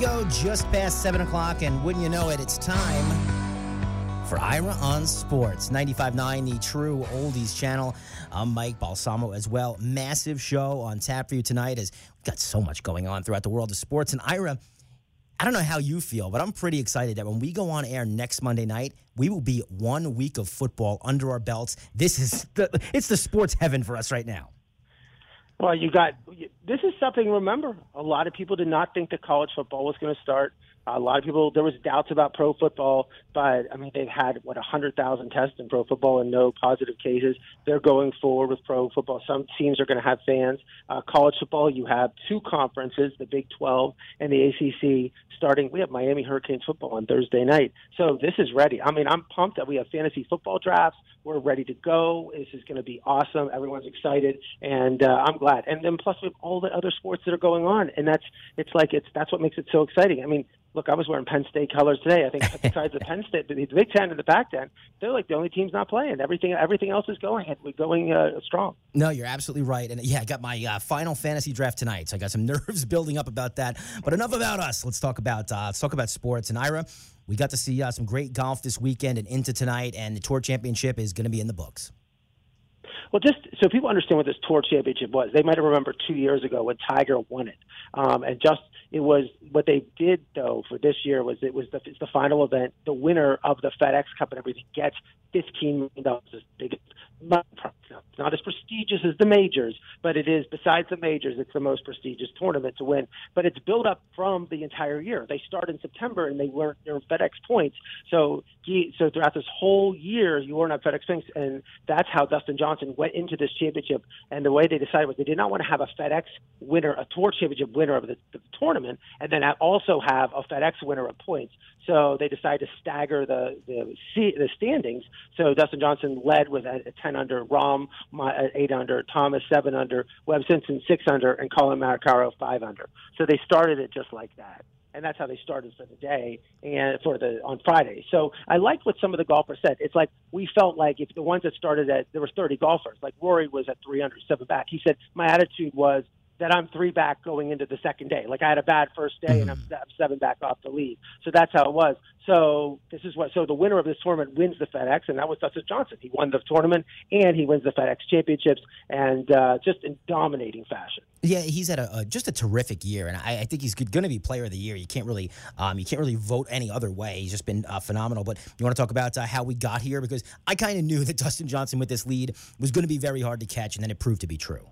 Go, just past 7 o'clock, and wouldn't you know it, it's time for Ira on Sports. 95.9, the true oldies channel. I'm Mike Balsamo as well. Massive show on tap for you tonight as we've got so much going on throughout the world of sports. And Ira, I don't know how you feel, but I'm pretty excited that when we go on air next Monday night, we will be one week of football under our belts. This is the, it's the sports heaven for us right now. Well, you got this is something. Remember, a lot of people did not think that college football was going to start. A lot of people there was doubts about pro football, but I mean they've had what a hundred thousand tests in pro football and no positive cases. They're going forward with pro football. Some teams are going to have fans. Uh, college football, you have two conferences, the Big 12 and the ACC. Starting, we have Miami Hurricanes football on Thursday night, so this is ready. I mean, I'm pumped that we have fantasy football drafts. We're ready to go. This is going to be awesome. Everyone's excited, and uh, I'm glad. And then plus we have all the other sports that are going on, and that's it's like it's that's what makes it so exciting. I mean, look, I was wearing Penn State colors today. I think besides the Penn State, the Big Ten and the Pac-10, they're like the only teams not playing. Everything everything else is going we're going uh, strong. No, you're absolutely right. And yeah, I got my uh, final fantasy draft tonight, so I got some nerves building up about that. But enough about us. Let's talk about uh, let's talk about sports. And Ira, we got to see uh, some great golf this weekend and into tonight, and the Tour Championship is going to be in the books. Well, just so people understand what this Tour Championship was, they might have remembered two years ago when Tiger won it, um, and just it was what they did though for this year was it was the it's the final event. The winner of the FedEx Cup and everything gets fifteen million dollars. As big, not, not as prestigious as the majors, but it is besides the majors, it's the most prestigious tournament to win. But it's built up from the entire year. They start in September and they weren't their FedEx points. So so throughout this whole year, you weren't FedEx points, and that's how Dustin Johnson went into this championship. And the way they decided was they did not want to have a FedEx winner, a Tour Championship winner of the, the tournament, and then also have a FedEx winner of points. So they decided to stagger the the, the standings. So Dustin Johnson led with a, a 10 under, Rahm at uh, 8 under, Thomas 7 under, Webb Simpson 6 under, and Collin Morikawa 5 under. So they started it just like that and that's how they started for the day and for the on Friday. So I like what some of the golfers said. It's like we felt like if the ones that started at there were 30 golfers, like Rory was at 307 back. He said my attitude was that I'm three back going into the second day. Like I had a bad first day and I'm, I'm seven back off the lead. So that's how it was. So this is what. So the winner of this tournament wins the FedEx, and that was Dustin Johnson. He won the tournament and he wins the FedEx Championships, and uh, just in dominating fashion. Yeah, he's had a, a just a terrific year, and I, I think he's going to be Player of the Year. You can't really, um, you can't really vote any other way. He's just been uh, phenomenal. But you want to talk about uh, how we got here because I kind of knew that Dustin Johnson with this lead was going to be very hard to catch, and then it proved to be true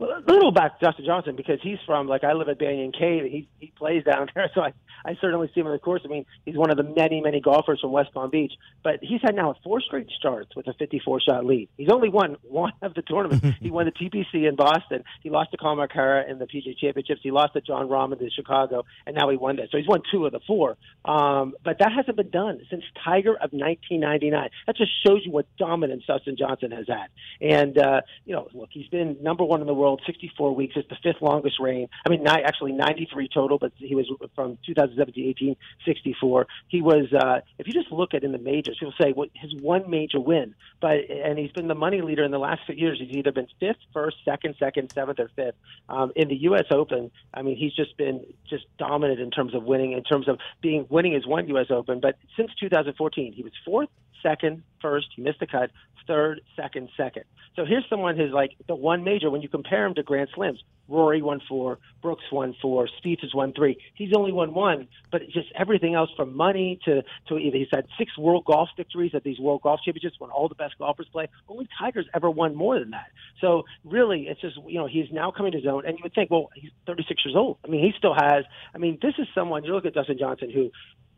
little about Dustin Johnson because he's from like I live at Banyan Cay. He he plays down there, so I I certainly see him on the course. I mean, he's one of the many many golfers from West Palm Beach, but he's had now four straight starts with a 54 shot lead. He's only won one of the tournaments. he won the TPC in Boston. He lost to Morikawa in the PGA Championships. He lost to Jon Rahm in the Chicago, and now he won that. So he's won two of the four. Um, but that hasn't been done since Tiger of 1999. That just shows you what dominance Dustin Johnson has had. And uh, you know, look, he's been number one in the world world, 64 weeks. It's the fifth longest reign. I mean, ni- actually 93 total, but he was from 2017 18, 64. He was, uh, if you just look at in the majors, people say what his one major win, but and he's been the money leader in the last few years. He's either been fifth, first, second, second, seventh, or fifth. Um, in the U.S. Open, I mean, he's just been just dominant in terms of winning, in terms of being winning his one U.S. Open. But since 2014, he was fourth, second, first. He missed the cut. Third, second, second. So here's someone who's like the one major. When you compare him to Grand Slams, Rory won four, Brooks won four, Spieth has won three. He's only won one, but just everything else from money to to he's had six World Golf victories at these World Golf Championships when all the best golfers play. Only Tiger's ever won more than that. So really, it's just you know he's now coming to his own, and you would think, well, he's 36 years old. I mean, he still has. I mean, this is someone. You look at Dustin Johnson, who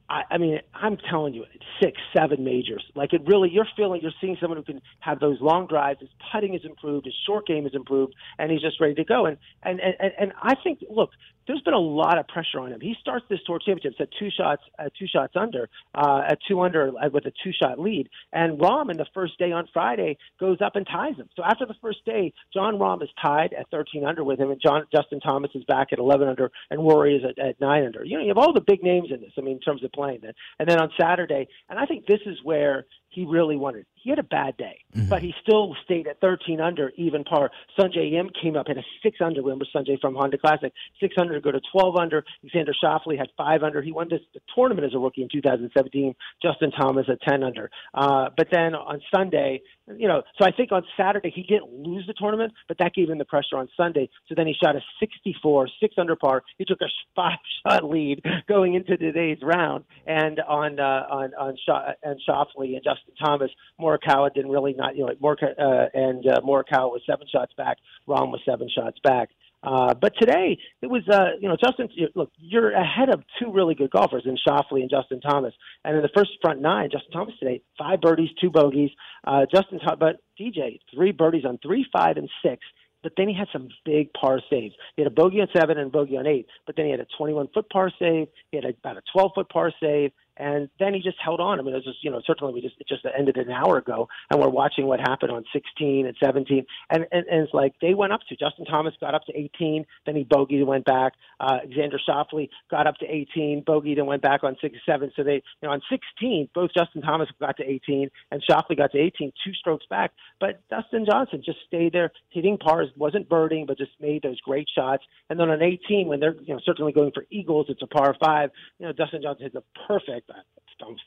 I, I mean, I'm telling you, six, seven majors. Like it really, you're feeling, you're seeing someone who can have those long drives. His putting is improved, his short game is improved, and he's just ready to go. And and and, and I think, look, there's been a lot of pressure on him. He starts this tour championships at two shots, at two shots under, uh, at two under uh, with a two shot lead. And Rahm in the first day on Friday goes up and ties him. So after the first day, Jon Rahm is tied at 13 under with him, and John Justin Thomas is back at 11 under, and Rory is at, at nine under. You know, you have all the big names in this. I mean, in terms of playing that. And then on Saturday, and I think this is where he really wanted. He had a bad day, mm-hmm. but he still stayed at 13 under even par. Sungjae Im came up, had a six under. Remember Sungjae from Honda Classic, six under to go to 12 under. Alexander Schauffele had five under. He won this the tournament as a rookie in 2017. Justin Thomas at 10 under. Uh, but then on Sunday, you know, so I think on Saturday he didn't lose the tournament, but that gave him the pressure on Sunday. So then he shot a 64, six under par. He took a five shot lead going into today's round, and on uh, on on Sha- and Schauffele and Justin Thomas, Morikawa didn't really not you know Morikawa uh, and uh, Morikawa was seven shots back. Rahm was seven shots back. Uh, but today it was, uh, you know, Justin. Look, you're ahead of two really good golfers in Schauffele and Justin Thomas. And in the first front nine, Justin Thomas today five birdies, two bogeys. Uh, Justin, but DJ three birdies on three, five, and six. But then he had some big par saves. He had a bogey on seven and a bogey on eight. But then he had a 21 foot par save. He had a, about a 12 foot par save. And then he just held on. I mean, it was just, you know, certainly we just, it just ended an hour ago and we're watching what happened on 16 and 17. And, and, and it's like they went up to, Justin Thomas got up to 18, then he bogeyed and went back. Uh, Xander Schauffele got up to 18, bogeyed and went back on 6 7. So they, you know, on 16, both Justin Thomas got to 18 and Schauffele got to 18, two strokes back. But Dustin Johnson just stayed there, hitting pars, wasn't birding, but just made those great shots. And then on 18, when they're, you know, certainly going for eagles, it's a par five, you know, Dustin Johnson hits a perfect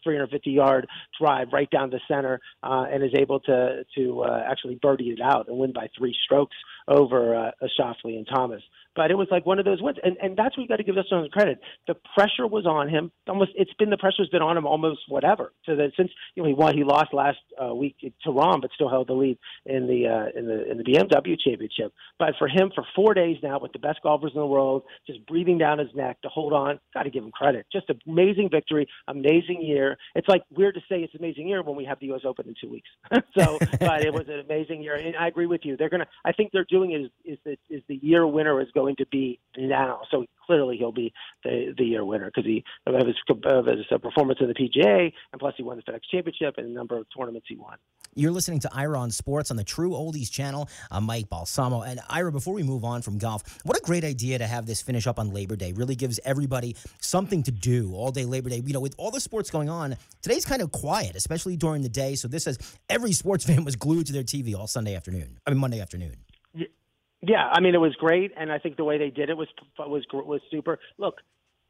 350 yard drive right down the center uh, and is able to to uh, actually birdie it out and win by three strokes over uh, Schauffele and Thomas. But it was like one of those wins, and and that's what you got to give Justin credit. The pressure was on him. Almost, it's been the pressure's been on him almost whatever. So that since you know he won, he lost last uh, week to Rahm, but still held the lead in the uh, in the in the BMW Championship. But for him, for four days now, with the best golfers in the world, just breathing down his neck to hold on, got to give him credit. Just amazing victory, amazing year. It's like weird to say it's an amazing year when we have the U.S. Open in two weeks. so, but it was an amazing year, and I agree with you. They're gonna. I think they're doing it is is the is the year winner is going to be now. So clearly he'll be the the year winner because he of his, of his uh, performance in the PGA and plus he won the FedEx Championship and a number of tournaments he won. You're listening to Ira on Sports on the True Oldies channel. I'm Mike Balsamo and Ira. Before we move on from golf, what a great idea to have this finish up on Labor Day. Really gives everybody something to do all day Labor Day. You know, with all the sports going on, today's kind of quiet, especially during the day. So this says every sports fan was glued to their TV all Sunday afternoon. I mean Monday afternoon. Yeah, I mean it was great, and I think the way they did it was was was super. Look,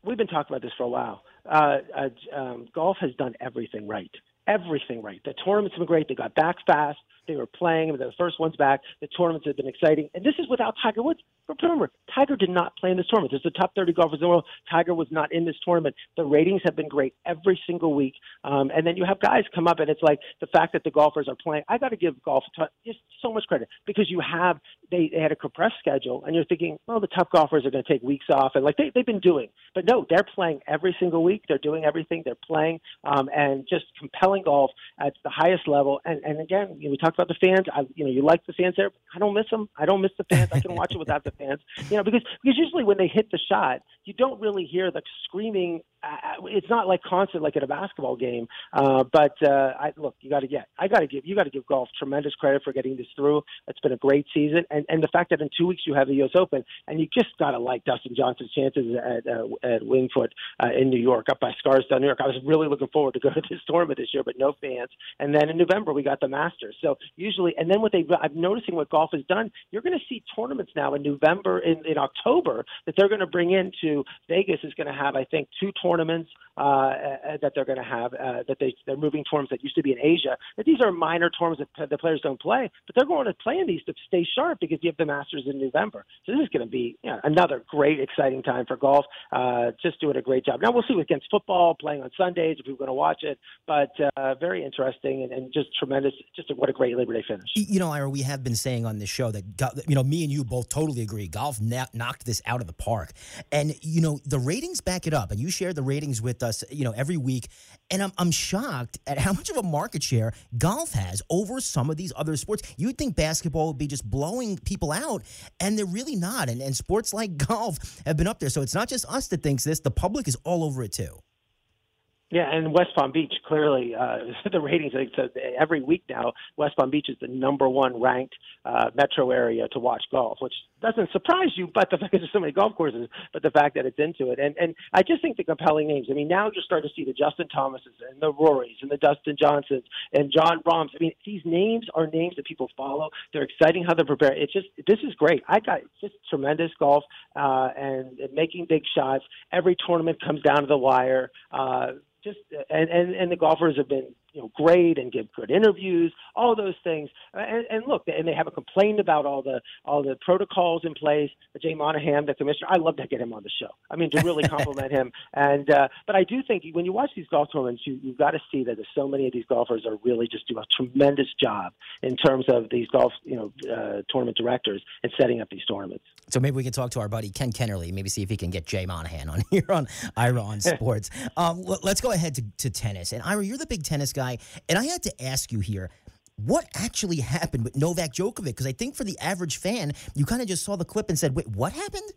we've been talking about this for a while. Uh, uh, um, golf has done everything right, everything right. The tournaments been great. They got back fast. They were playing. They were the first ones back. The tournaments have been exciting, and this is without Tiger Woods. Remember, Tiger did not play in this tournament. There's the top 30 golfers in the world. Tiger was not in this tournament. The ratings have been great every single week. Um, and then you have guys come up, and it's like the fact that the golfers are playing. I got to give golf just so much credit because you have they, they had a compressed schedule, and you're thinking, well, the top golfers are going to take weeks off, and like they, they've been doing. But no, they're playing every single week. They're doing everything. They're playing, um, and just compelling golf at the highest level. And and again, you know, we talked about the fans. I, you know, you like the fans there. I don't miss them. I don't miss the fans. I can watch it without the fans. You know, because because usually when they hit the shot, you don't really hear the screaming uh, it's not like constant like at a basketball game. Uh, but uh, I look, you got to get, I got to give, you got to give golf tremendous credit for getting this through. It's been a great season, and and the fact that in two weeks you have the U.S. Open, and you just got to like Dustin Johnson's chances at uh, at Winged Foot uh, in New York, up by Scarsdale, New York. I was really looking forward to go to this tournament this year, but no fans. And then in November we got the Masters. So usually, and then what they, I'm noticing what golf has done. You're going to see tournaments now in November, in in October that they're going to bring into Vegas is going to have, I think, two tournaments uh, uh, that they're going to have. Uh, that they they're moving tournaments that used to be in Asia. That these are minor tournaments that the players don't play, but they're going to play in these to stay sharp because you have the Masters in November. So this is going to be you know, another great, exciting time for golf. Uh, just doing a great job. Now we'll see against football playing on Sundays if we're going to watch it, but uh, very interesting and, and just tremendous. Just what a great Labor Day finish. You know, Ira, we have been saying on this show that you know me and you both totally agree. Golf knocked this out of the park, and you know the ratings back it up. And you shared the ratings with us, you know, every week. And I'm, I'm shocked at how much of a market share golf has over some of these other sports. You'd think basketball would be just blowing people out, and they're really not. And, and sports like golf have been up there. So it's not just us that thinks this, the public is all over it too. Yeah, and West Palm Beach clearly uh, the ratings. Think so every week now, West Palm Beach is the number one ranked uh, metro area to watch golf, which doesn't surprise you. But the fact that there's so many golf courses, but the fact that it's into it, and and I just think the compelling names. I mean, now you're starting to see the Justin Thomases and the Rorys and the Dustin Johnsons and Jon Rahms. I mean, these names are names that people follow. They're exciting how they're prepared. It's just this is great. I got just tremendous golf uh, and, and making big shots. Every tournament comes down to the wire. Uh, just and, and and the golfers have been you know great and give good interviews, all those things. And, and look, and they haven't complained about all the all the protocols in place. Jay Monahan, the commissioner, I love to get him on the show. I mean, to really compliment him. And uh, but I do think when you watch these golf tournaments, you you've got to see that there's so many of these golfers are really just do a tremendous job in terms of these golf you know uh, tournament directors and setting up these tournaments. So maybe we can talk to our buddy Ken Kennerly, maybe see if he can get Jay Monahan on here on Ira on Sports. um, let's go ahead to, to tennis. And Ira, you're the big tennis guy, and I had to ask you here. What actually happened with Novak Djokovic? Because I think for the average fan, you kind of just saw the clip and said, "Wait, what happened?"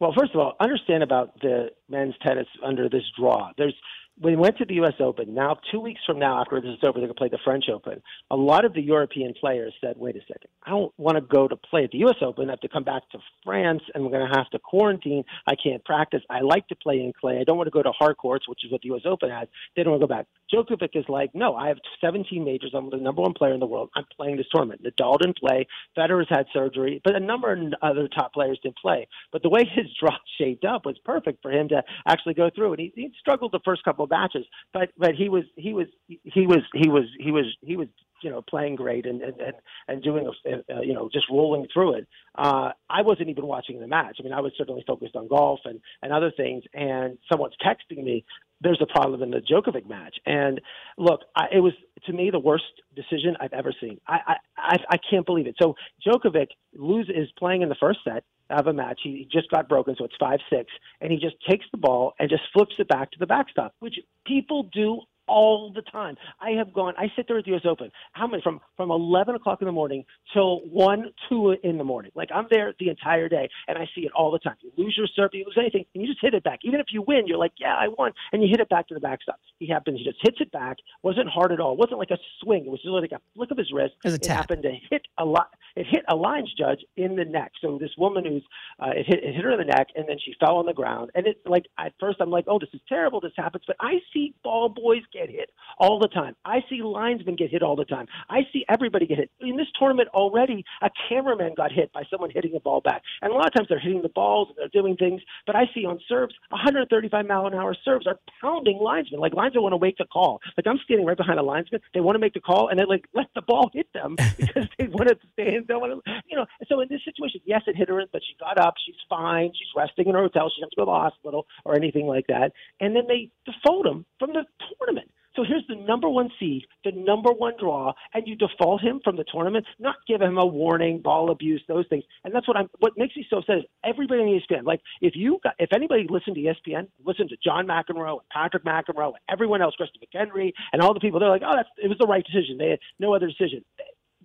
Well, first of all, understand about the men's tennis under this draw. There's we went to the U.S. Open. Now, two weeks from now, after this is over, they're going to play the French Open. A lot of the European players said, wait a second, I don't want to go to play at the U.S. Open. I have to come back to France, and we're going to have to quarantine. I can't practice. I like to play in clay. I don't want to go to hard courts, which is what the U.S. Open has. They don't want to go back. Djokovic is like, no, I have 17 majors. I'm the number one player in the world. I'm playing this tournament. Nadal didn't play. Federer's had surgery, but a number of other top players didn't play. But the way his draw shaped up was perfect for him to actually go through. And he, he struggled the first couple of matches, but but he was he was he was he was he was he was you know playing great and and and, and doing a, uh, you know just rolling through it. Uh, I wasn't even watching the match. I mean, I was certainly focused on golf and and other things. And someone's texting me, "There's a problem in the Djokovic match." And look, I, it was to me the worst decision I've ever seen. I I I can't believe it. So Djokovic lose is playing in the first set of a match. He just got broken, so it's five six, and he just takes the ball and just flips it back to the backstop, which people do all the time. I have gone. I sit there at the U.S. Open. How many from from eleven o'clock in the morning till one two in the morning? Like I'm there the entire day, and I see it all the time. You lose your serve, you lose anything, and you just hit it back. Even if you win, you're like, yeah, I won, and you hit it back to the backstop. He happens, he just hits it back. wasn't hard at all. It wasn't like a swing. It was just like a flick of his wrist. It, it happened to hit a lot. It hit a lines judge in the neck. So this woman who's uh, it hit it hit her in the neck, and then she fell on the ground. And it's like at first I'm like, oh, this is terrible. This happens, but I see ball boys get hit all the time. I see linesmen get hit all the time. I see everybody get hit. In this tournament already, a cameraman got hit by someone hitting a ball back. And a lot of times they're hitting the balls and they're doing things. But I see on serves, 135 mile an hour serves are pounding linesmen. Like linesmen want to wait to call. Like I'm standing right behind a linesman. They want to make the call and they like let the ball hit them because they want to stand. They want to, you know. So in this situation, yes, it hit her, but she got up. She's fine. She's resting in her hotel. She doesn't go to the hospital or anything like that. And then they default him from the tournament. So here's the number one seed, the number one draw, and you default him from the tournament, not give him a warning, ball abuse, those things. And that's what I'm. What makes me so upset is everybody on ESPN. Like if you got, if anybody listened to ESPN, listened to John McEnroe, and Patrick McEnroe, and everyone else, Kristen McHenry, and all the people. They're like, oh, that's it was the right decision. They had no other decision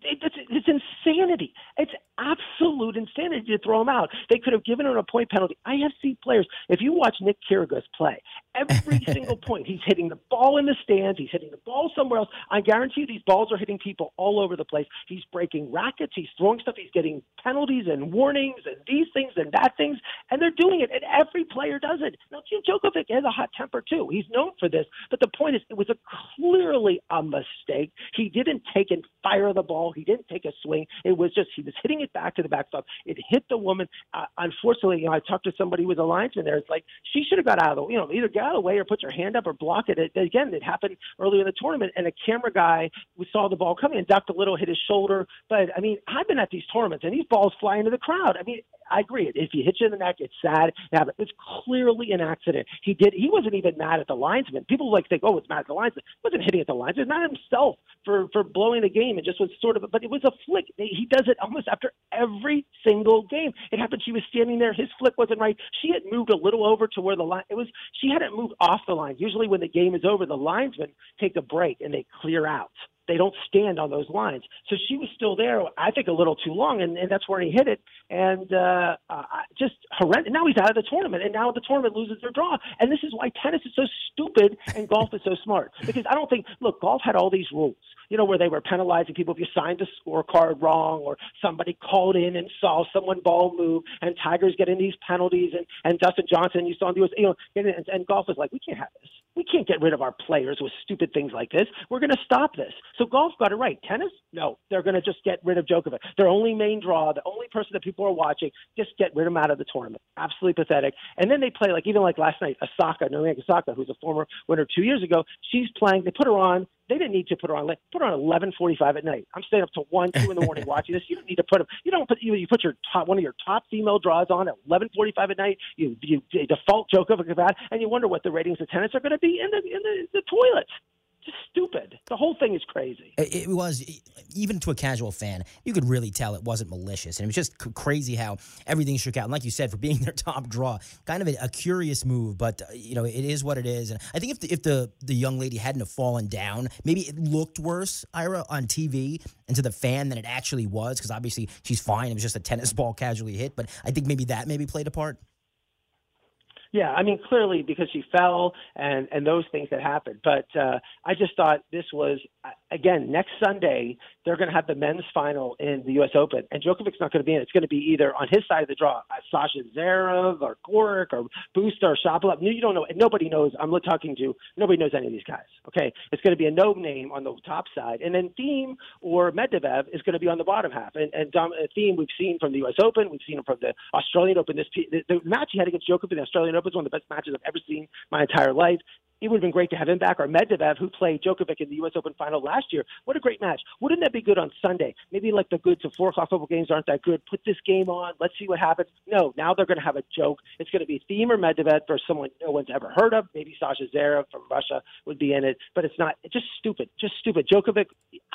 it's, it's insanity. It's absolute insanity to throw him out. They could have given him a point penalty. I have seen players. If you watch Nick Kyrgios play, every single point he's hitting the ball in the stands. He's hitting the ball somewhere else. I guarantee you, these balls are hitting people all over the place. He's breaking rackets. He's throwing stuff. He's getting penalties and warnings and these things and that things, and they're doing it. And every player does it. Now, Djokovic has a hot temper too. He's known for this. But the point is, it was a clearly a mistake. He didn't take and fire the ball. He didn't take a swing. It was just he was hitting it back to the backstop. It hit the woman. Uh, unfortunately, you know, I talked to somebody who was a linesman there. It's like she should have got out of the, you know, either get out of the way or put your hand up or block it. it again, it happened earlier in the tournament, and a camera guy we saw the ball coming and a little, hit his shoulder. But I mean, I've been at these tournaments, and these balls fly into the crowd. I mean, I agree. If you hit you in the neck, it's sad. But it's clearly an accident. He did. He wasn't even mad at the linesman. People like think, oh, it's mad at the linesman. He wasn't hitting at the linesman. Not himself for for blowing the game. It just was sort of. But it was a flick. He does it almost after every single game. It happened. She was standing there. His flick wasn't right. She had moved a little over to where the line. It was. She hadn't moved off the line. Usually, when the game is over, the linesmen take a break and they clear out They don't stand on those lines. So she was still there, I think, a little too long, and, and that's where he hit it. And uh, uh, just horrendous. Now he's out of the tournament, and now the tournament loses their draw. And this is why tennis is so stupid and golf is so smart. Because I don't think, look, golf had all these rules you know, where they were penalizing people if you signed a scorecard wrong or somebody called in and saw someone ball move and Tiger's getting these penalties and, and Dustin Johnson, you saw in the US, you know, and, and golf is like, we can't have this. We can't get rid of our players with stupid things like this. We're going to stop this. So golf got it right. Tennis, no, they're going to just get rid of Djokovic. Their only main draw, the only person that people are watching, just get rid of him out of the tournament. Absolutely pathetic. And then they play like even like last night, Osaka, Naomi Osaka, who's a former winner two years ago. She's playing. They put her on they didn't need to put her on. Put her on eleven forty-five at night. I'm staying up to one, two in the morning watching this. You don't need to put them. You don't put you, you put your top one of your top female draws on at eleven forty-five at night. You you, default Djokovic and you wonder what the ratings of tenants are going to be in the in the, the toilet just stupid. The whole thing is crazy. It was even to a casual fan, you could really tell it wasn't malicious, and it was just crazy how everything shook out. And like you said, for being their top draw, kind of a, a curious move, but uh, you know it is what it is. And I think if the, if the the young lady hadn't have fallen down, maybe it looked worse, Ira, on TV and to the fan than it actually was, because obviously she's fine. It was just a tennis ball casually hit, but I think maybe that maybe played a part. Yeah, I mean clearly because she fell and and those things that happened. But uh, I just thought this was again next Sunday they're going to have the men's final in the U.S. Open, and Djokovic's not going to be in. It's going to be either on his side of the draw, uh, Sasha Zverev or Coric or Busta or Shapovalov. You don't know. Nobody knows. I'm talking to nobody knows any of these guys. Okay, it's going to be a no name on the top side, and then Thiem or Medvedev is going to be on the bottom half. And, and Dom, uh, Thiem we've seen from the U.S. Open, we've seen him from the Australian Open. This the, the match he had against Djokovic in the Australian Open was one of the best matches I've ever seen my entire life it would have been great to have him back, or Medvedev, who played Djokovic in the U.S. Open final last year. What a great match. Wouldn't that be good on Sunday? Maybe like the good to 4 o'clock football games aren't that good. Put this game on. Let's see what happens. No, now they're going to have a joke. It's going to be Thiem or Medvedev for someone no one's ever heard of. Maybe Sasha Zverev from Russia would be in it, but it's not. It's just stupid. Just stupid. Djokovic,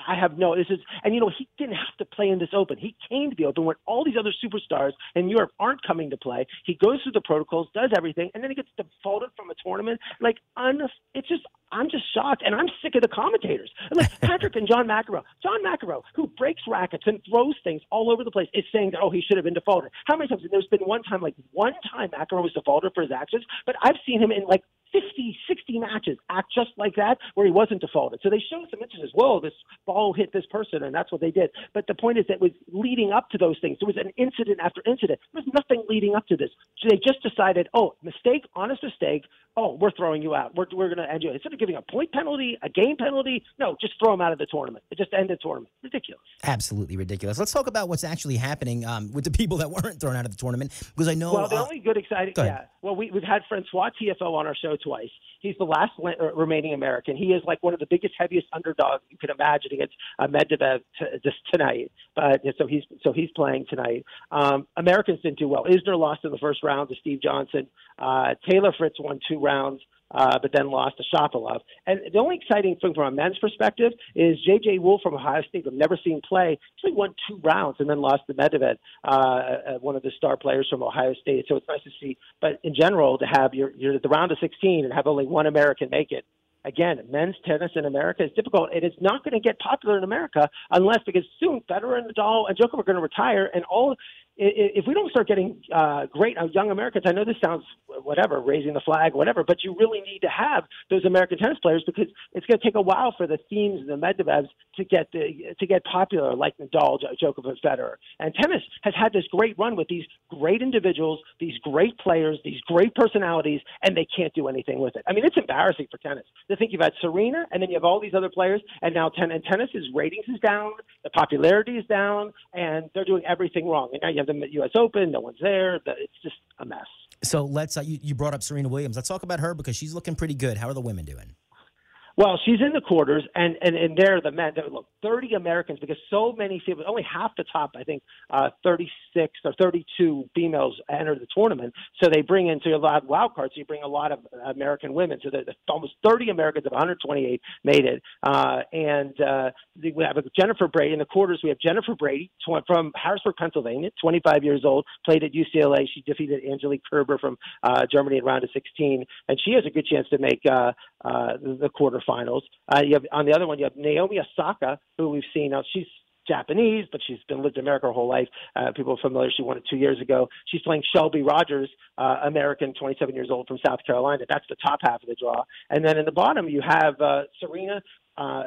I have no. This is, and you know, he didn't have to play in this Open. He came to the Open when all these other superstars in Europe aren't coming to play. He goes through the protocols, does everything, and then he gets defaulted from a tournament. Like, un, it's just I'm just shocked, and I'm sick of the commentators. like Patrick and John McEnroe. John McEnroe, who breaks rackets and throws things all over the place, is saying that oh he should have been defaulted. How many times? There's been one time, like one time McEnroe was defaulted for his actions, but I've seen him in like 50, 60 matches act just like that where he wasn't defaulted. So they showed some instances, whoa, this ball hit this person, and that's what they did. But the point is that was leading up to those things. There was an incident after incident. There was nothing leading up to this. So they just decided, oh, mistake, honest mistake. Oh, we're throwing you out. We're, we're going to end you. Instead of giving a point penalty, a game penalty, no, just throw him out of the tournament. It just end the tournament. Ridiculous. Absolutely ridiculous. Let's talk about what's actually happening um, with the people that weren't thrown out of the tournament because I know. Well, the uh, only good exciting, yeah. Well, we, we've had Francois Tiafoe on our show twice. He's the last uh, remaining American. He is like one of the biggest, heaviest underdogs you can imagine against uh, Medvedev t- just tonight. But so he's so he's playing tonight. Um, Americans didn't do well. Isner lost in the first round to Steve Johnson. Uh, Taylor Fritz won two rounds uh, but then lost to Shapovalov. And the only exciting thing from a men's perspective is J.J. Wolf from Ohio State, I've never seen play, actually won two rounds and then lost to Medvedev, uh, uh, one of the star players from Ohio State. So it's nice to see. But in general, to have your, your the round of 16 and have only one American make it again, men's tennis in America is difficult. It is not going to get popular in America unless because soon Federer and Nadal and Djokovic are going to retire, and all if we don't start getting uh, great uh, young Americans, I know this sounds whatever, raising the flag, whatever, but you really need to have those American tennis players because it's going to take a while for the Thiems and the Medvedevs to get the, to get popular, like Nadal, Djokovic, Federer. And tennis has had this great run with these great individuals, these great players, these great personalities, and they can't do anything with it. I mean, it's embarrassing for tennis to think you've had Serena, and then you have all these other players, and now ten- and tennis's ratings is down, the popularity is down, and they're doing everything wrong. And now you have the U.S. Open. No one's there. It's just a mess. So let's. Uh, you, you brought up Serena Williams. Let's talk about her because she's looking pretty good. How are the women doing? Well, she's in the quarters, and and and there the men. Look, thirty Americans because so many females, only half the top, I think, uh, thirty six or thirty two females enter the tournament. So they bring into a lot of wild cards. So you bring a lot of American women. So the, almost thirty Americans of one hundred twenty eight made it. Uh, and uh, we have Jennifer Brady in the quarters. We have Jennifer Brady from Harrisburg, Pennsylvania, twenty five years old, played at UCLA. She defeated Angelique Kerber from uh, Germany in round of sixteen, and she has a good chance to make uh, uh, the quarter quarterfinals. Uh, you have on the other one, you have Naomi Osaka, who we've seen. Now she's Japanese, but she's been lived in America her whole life. Uh, people are familiar. She won it two years ago. She's playing Shelby Rogers, uh, American, 27 years old from South Carolina. That's the top half of the draw. And then in the bottom, you have uh, Serena uh,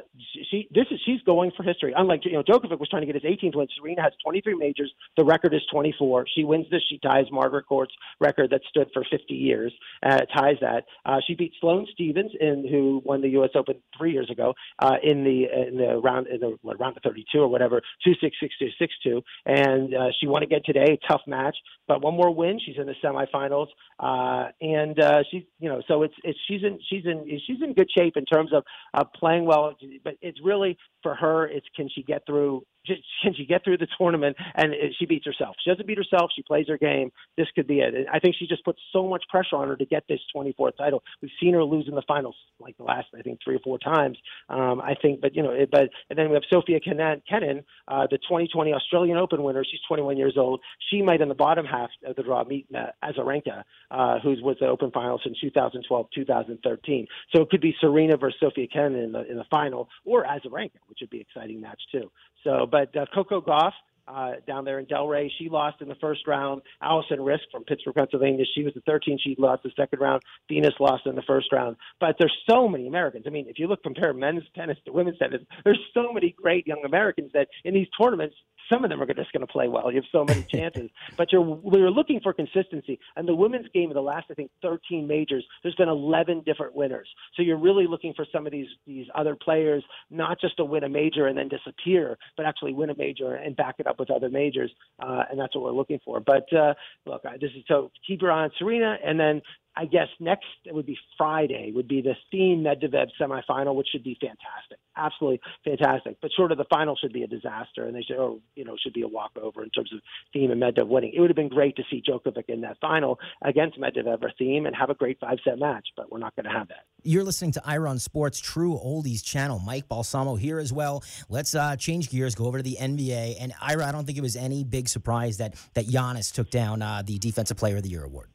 she this is she's going for history. Unlike you know, Djokovic was trying to get his 18th win. Serena has 23 majors. The record is 24. She wins this. She ties Margaret Court's record that stood for 50 years. Uh, ties that. Uh, she beat Sloane Stevens, in who won the U.S. Open three years ago uh, in the in the round in the what, round of 32 or whatever, two six six two six two, and uh, she won again today. Tough match, but one more win. She's in the semifinals, uh, and uh, she you know so it's it's she's in she's in she's in good shape in terms of uh, playing well well, but it's really for her. It's can she get through can she get through the tournament and she beats herself? She doesn't beat herself. She plays her game. This could be it. I think she just puts so much pressure on her to get this 24th title. We've seen her lose in the finals like the last, I think, three or four times. Um, I think, but you know, it, but and then we have Sofia Kenin, Kenin uh, the 2020 Australian Open winner. She's 21 years old. She might in the bottom half of the draw meet uh, Azarenka, uh, who's with the Open finals in 2012, 2013. So it could be Serena versus Sofia Kenin in the in the final, or Azarenka, which would be an exciting match too. So, but uh, Coco Gauff uh, down there in Delray. She lost in the first round. Alison Riske from Pittsburgh, Pennsylvania. She was the 13. She lost the second round. Venus lost in the first round. But there's so many Americans. I mean, if you look compare men's tennis to women's tennis, there's so many great young Americans that in these tournaments some of them are just going to play well. You have so many chances, but you're we're looking for consistency. And the women's game of the last, I think, 13 majors, there's been 11 different winners. So you're really looking for some of these these other players not just to win a major and then disappear, but actually win a major and back it up with other majors. Uh, and that's what we're looking for. But uh, look, this is so keep your eye on Serena, and then I guess next it would be Friday would be the Thiem Medvedev semifinal, which should be fantastic, absolutely fantastic. But short of the final should be a disaster, and they should, or you know, should be a walkover in terms of Thiem and Medvedev winning. It would have been great to see Djokovic in that final against Medvedev or Thiem and have a great five set match, but we're not going to have that. You're listening to Ira on Sports True Oldies channel. Mike Balsamo here as well. Let's uh, change gears, go over to the NBA. And Ira, I don't think it was any big surprise that that Giannis took down uh, the Defensive Player of the Year award.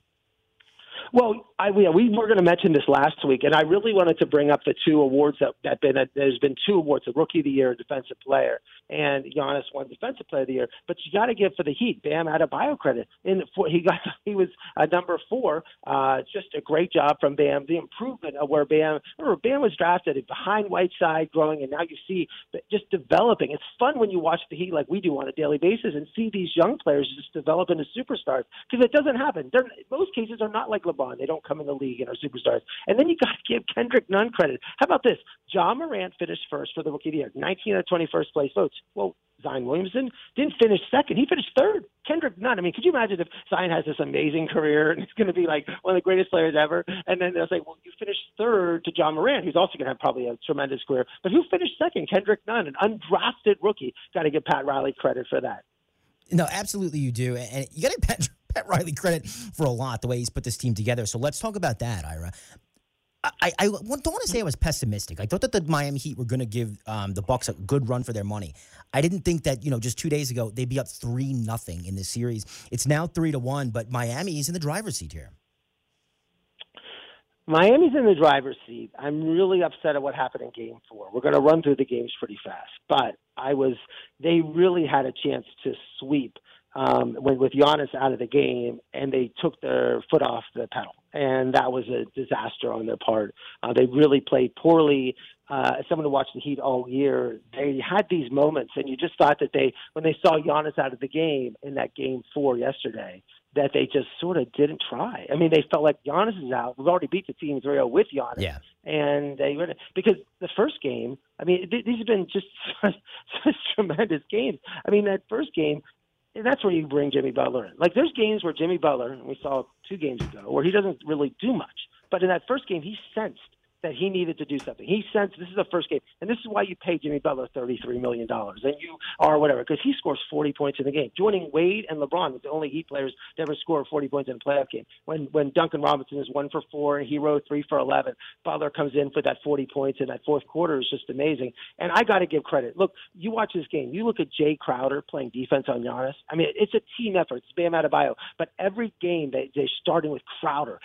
Well, I, yeah, we were going to mention this last week, and I really wanted to bring up the two awards that that been there's been two awards: the Rookie of the Year, Defensive Player, and Giannis won Defensive Player of the Year. But you got to give for the Heat, Bam Adebayo credit. In for, he got he was uh, number four. Uh, just a great job from Bam. The improvement of where Bam remember Bam was drafted behind Whiteside, growing, and now you see just developing. It's fun when you watch the Heat like we do on a daily basis and see these young players just develop into superstars because it doesn't happen. They're, most cases are not like LeBron. They don't come in the league and are superstars. And then you got to give Kendrick Nunn credit. How about this? Ja Morant finished first for the Rookie of the Year, 19 out of 21st place votes. Well, Zion Williamson didn't finish second. He finished third. Kendrick Nunn. I mean, could you imagine if Zion has this amazing career and he's going to be like one of the greatest players ever? And then they'll say, well, you finished third to Ja Morant, who's also going to have probably a tremendous career. But who finished second? Kendrick Nunn, an undrafted rookie. Got to give Pat Riley credit for that. No, absolutely you do. And you got to Pat, Pat Riley credit for a lot, the way he's put this team together. So let's talk about that, Ira. I, I don't want to say I was pessimistic. I thought that the Miami Heat were going to give um, the Bucks a good run for their money. I didn't think that you know just two days ago they'd be up three nothing in this series. It's now three to one, but Miami is in the driver's seat here. Miami's in the driver's seat. I'm really upset at what happened in Game Four. We're going to run through the games pretty fast, but I was. They really had a chance to sweep um, when with Giannis out of the game, and they took their foot off the pedal, and that was a disaster on their part. Uh, they really played poorly. Uh, as someone who watched the Heat all year, they had these moments, and you just thought that they, when they saw Giannis out of the game in that game four yesterday, that they just sort of didn't try. I mean, they felt like Giannis is out. We've already beat the team 3 0 with Giannis. Yeah. And they were, because the first game, I mean, these have been just such, such tremendous games. I mean, that first game, that's where you bring Jimmy Butler in. Like there's games where Jimmy Butler, and we saw two games ago, where he doesn't really do much. But in that first game, he sensed that he needed to do something. He sensed this is the first game, and this is why you pay Jimmy Butler thirty-three million dollars, and you are whatever because he scores forty points in the game, joining Wade and LeBron, the only Heat players to ever score forty points in a playoff game. When when Duncan Robinson is one for four and Herro three for eleven, Butler comes in for that forty points in that fourth quarter is just amazing. And I got to give credit. Look, you watch this game, you look at Jae Crowder playing defense on Giannis. I mean, it's a team effort. It's Bam Adebayo, but every game they they're starting with Crowder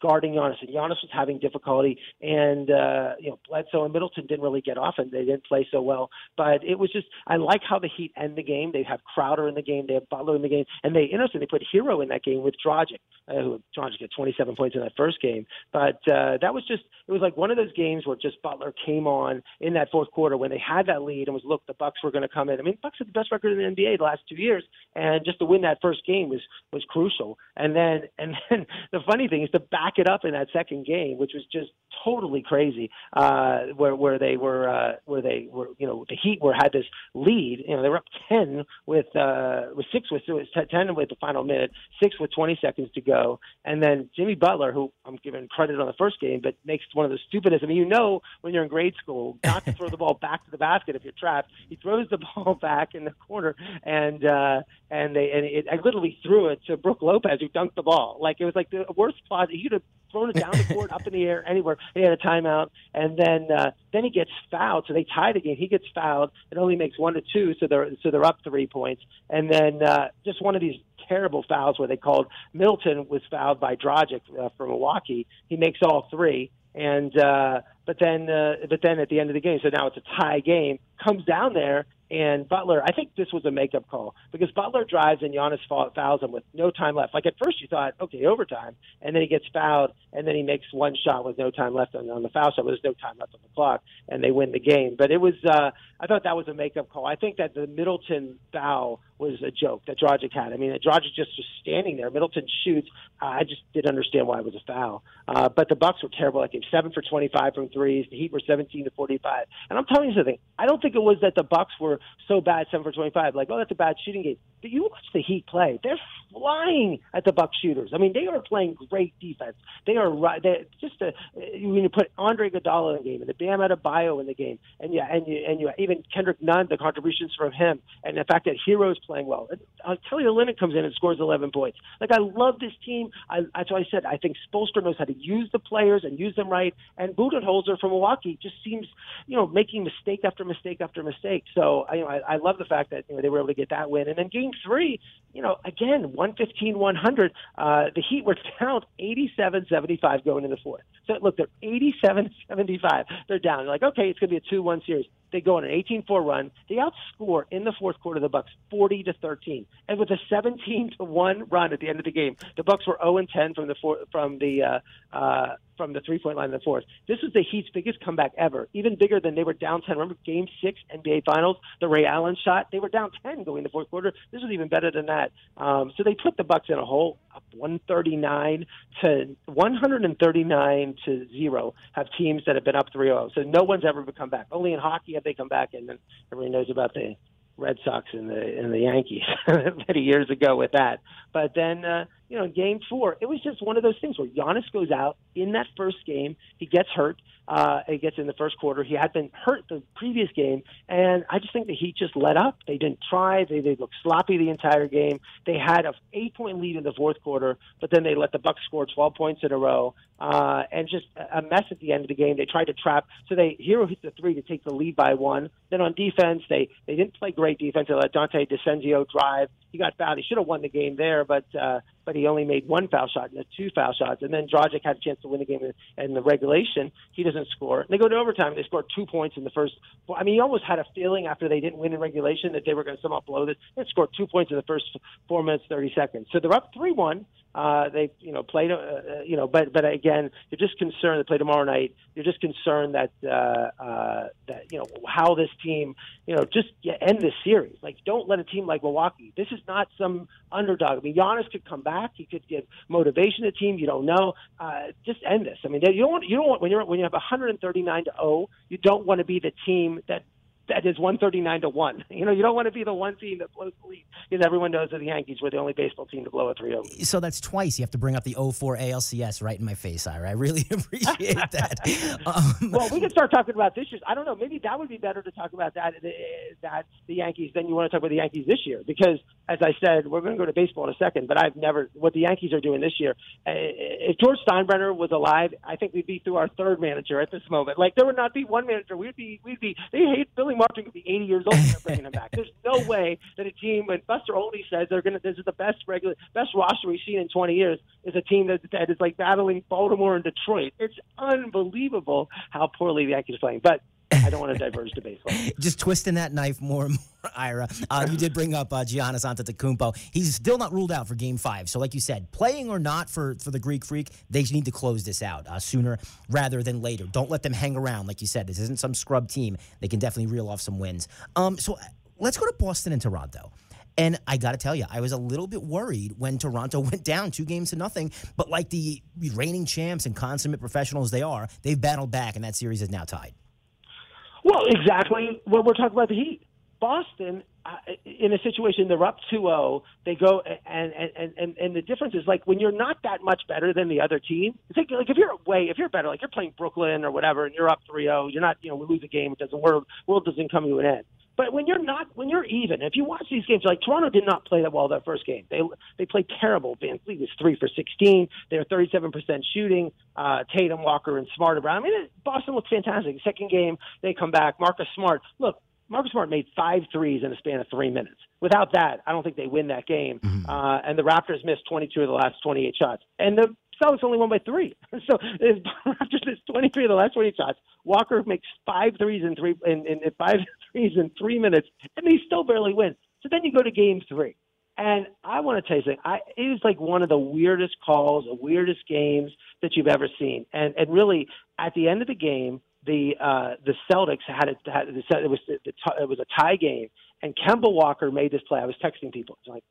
guarding Giannis, and Giannis was having difficulty. And and uh, you know Bledsoe and Middleton didn't really get off, and they didn't play so well. But it was just I like how the Heat end the game. They have Crowder in the game, they have Butler in the game, and they interesting they put Herro in that game with Dragic. Uh, who Dragic had 27 points in that first game, but uh, that was just it was like one of those games where just Butler came on in that fourth quarter when they had that lead and was look the Bucks were going to come in. I mean, Bucks had the best record in the NBA the last two years, and just to win that first game was was crucial. And then and then the funny thing is to back it up in that second game, which was just totally crazy, uh, where where they were uh, where they were you know the Heat were had this lead. You know they were up ten with uh, with six with ten with the final minute, six with 20 seconds to go, and then Jimmy Butler, who I'm giving credit on the first game, but makes one of the stupidest. I mean, you know when you're in grade school not to throw the ball back to the basket if you're trapped. He throws the ball back in the corner, and uh, and they and it, I literally threw it to Brook Lopez who dunked the ball. Like it was like the worst plot. Could have thrown it down the court, up in the air, anywhere. He had a timeout, and then uh, then he gets fouled. So they tie the game. He gets fouled. It only makes one to two, so they're so they're up three points. And then uh, just one of these terrible fouls where they called Middleton was fouled by Dragic uh, from Milwaukee. He makes all three, and uh, but then uh, but then at the end of the game, so now it's a tie game. Comes down there and Butler, I think this was a makeup call because Butler drives and Giannis fouls him with no time left. Like at first you thought, okay, overtime, and then he gets fouled, and then he makes one shot with no time left on, on the foul shot. There's no time left on the clock, and they win the game. But it was, uh, I thought that was a makeup call. I think that the Middleton foul was a joke that Dragic had. I mean, Dragic just was standing there. Middleton shoots. I just didn't understand why it was a foul. Uh, but the Bucks were terrible. Like seven for 25 from threes. The Heat were 17 to 45. And I'm telling you something. I don't think it was that the Bucks were so bad, seven for 25. Like, oh, that's a bad shooting game. But you watch the Heat play. They're flying at the Bucks shooters. I mean, they are playing great defense. They are right. Just a, when you put Andre Iguodala in the game and the Bam Adebayo in the game, and yeah, and you and you even Kendrick Nunn, the contributions from him, and the fact that Herro's playing well. Uh, Kelly Olynyk comes in and scores 11 points. Like I love this team. I, that's why I said I think Spoelstra knows how to use the players and use them right. And Budenholzer from Milwaukee just seems, you know, making mistake after mistake after mistake. So I, you know, I, I love the fact that you know, they were able to get that win. And then Game Three, you know, again 115 100. Uh, the Heat were down 87 75 going into the fourth. So look, they're 87 75. They're down. They're like, okay, it's going to be a 2 1 series. They go on an 18 4 run. They outscore in the fourth quarter the Bucks 40 to 13. And with a 17 to 1 run at the end of the game, the Bucks were 0 10 from the four, from the uh, uh, from the three point line in the fourth. This was the Heat's biggest comeback ever, even bigger than they were down 10. Remember game six NBA Finals, the Ray Allen shot? They were down 10 going in the fourth quarter. This was even better than that. Um, so they put the Bucks in a hole, up 139 to 139 to zero. Have teams that have been up 3-0. So no one's ever come back. Only in hockey have they come back, and then everybody knows about the Red Sox and the and the Yankees many years ago with that. But then uh, you know, game four, it was just one of those things where Giannis goes out in that first game, he gets hurt, uh, he gets in the first quarter. He had been hurt the previous game, and I just think the Heat just let up. They didn't try. They they looked sloppy the entire game. They had a eight point lead in the fourth quarter, but then they let the Bucks score 12 points in a row, uh, and just a mess at the end of the game. They tried to trap. So they Herro hits the three to take the lead by one. Then on defense, they they didn't play great defense. They let Donte DiVincenzo drive. He got fouled. He should have won the game there, but uh, but he only made one foul shot and two foul shots. And then Dragic had a chance to win the game in, the regulation. He doesn't score. And they go to overtime. They scored two points in the first. I mean, you almost had a feeling after they didn't win in regulation that they were going to somehow blow this. They scored two points in the first four minutes thirty seconds. So they're up three one. Uh, they, you know, played, uh, uh, you know, but but again, you're just concerned. They play tomorrow night. You're just concerned that uh, uh, that you know how this team, you know, just end this series. Like, don't let a team like Milwaukee. This is not some underdog. I mean, Giannis could come back. He could give motivation to the team. You don't know. Uh, just end this. I mean, you don't want you don't want when you're when you have 139 to 0. You don't want to be the team that that is 139 to 1. You know, you don't want to be the one team that blows the lead because everyone knows that the Yankees were the only baseball team to blow a 3 0. So that's twice you have to bring up the 04 ALCS right in my face, Ira. I really appreciate that. um, well, we can start talking about this year. I don't know. Maybe that would be better to talk about that, that the Yankees than you want to talk about the Yankees this year because, as I said, we're going to go to baseball in a second, but I've never, what the Yankees are doing this year, uh, if George Steinbrenner was alive, I think we'd be through our third manager at this moment. Like, there would not be one manager. We'd be, we'd be, they hate Billy Charlie Martin could be 80 years old and they're bringing him back. There's no way that a team, when Buster Olney says they're going to, this is the best regular, best roster we've seen in 20 years, is a team that, that is like battling Baltimore and Detroit. It's unbelievable how poorly the Yankees are playing. But I don't want to diverge to baseball. Just twisting that knife more and more, Ira. Uh, you did bring up uh, Giannis Antetokounmpo. He's still not ruled out for Game Five. So, like you said, playing or not for for the Greek Freak, they need to close this out uh, sooner rather than later. Don't let them hang around. Like you said, this isn't some scrub team. They can definitely reel off some wins. Um, so let's go to Boston and Toronto. And I got to tell you, I was a little bit worried when Toronto went down two games to nothing. But like the reigning champs and consummate professionals they are, they've battled back, and that series is now tied. Well, exactly what we're talking about the Heat. Boston, uh, in a situation they're up 2-0, they go and, and and and the difference is like when you're not that much better than the other team. It's like, like if you're way if you're better, like you're playing Brooklyn or whatever, and you're up 3-0, you're not you know we lose a game, it doesn't world world doesn't come to an end. But when you're not, when you're even, if you watch these games, like Toronto did not play that well that first game. They they played terrible. VanVleet was three for 16. They were 37 percent shooting. Uh, Tatum, Walker, and Smart around. I mean, Boston looked fantastic. Second game, they come back. Marcus Smart, look, Marcus Smart made five threes in a span of three minutes. Without that, I don't think they win that game. Mm-hmm. Uh, and the Raptors missed 22 of the last 28 shots. And the Celtics only won by three. So Raptors missed 23 of the last 20 shots. Walker makes five threes in three in, in, in five threes in three minutes, and they still barely win. So then you go to game three. And I want to tell you something. I, it is like one of the weirdest calls, the weirdest games that you've ever seen. And and really, at the end of the game, the uh, the Celtics had it. Had, it was it was a tie game, and Kemba Walker made this play. I was texting people. It's like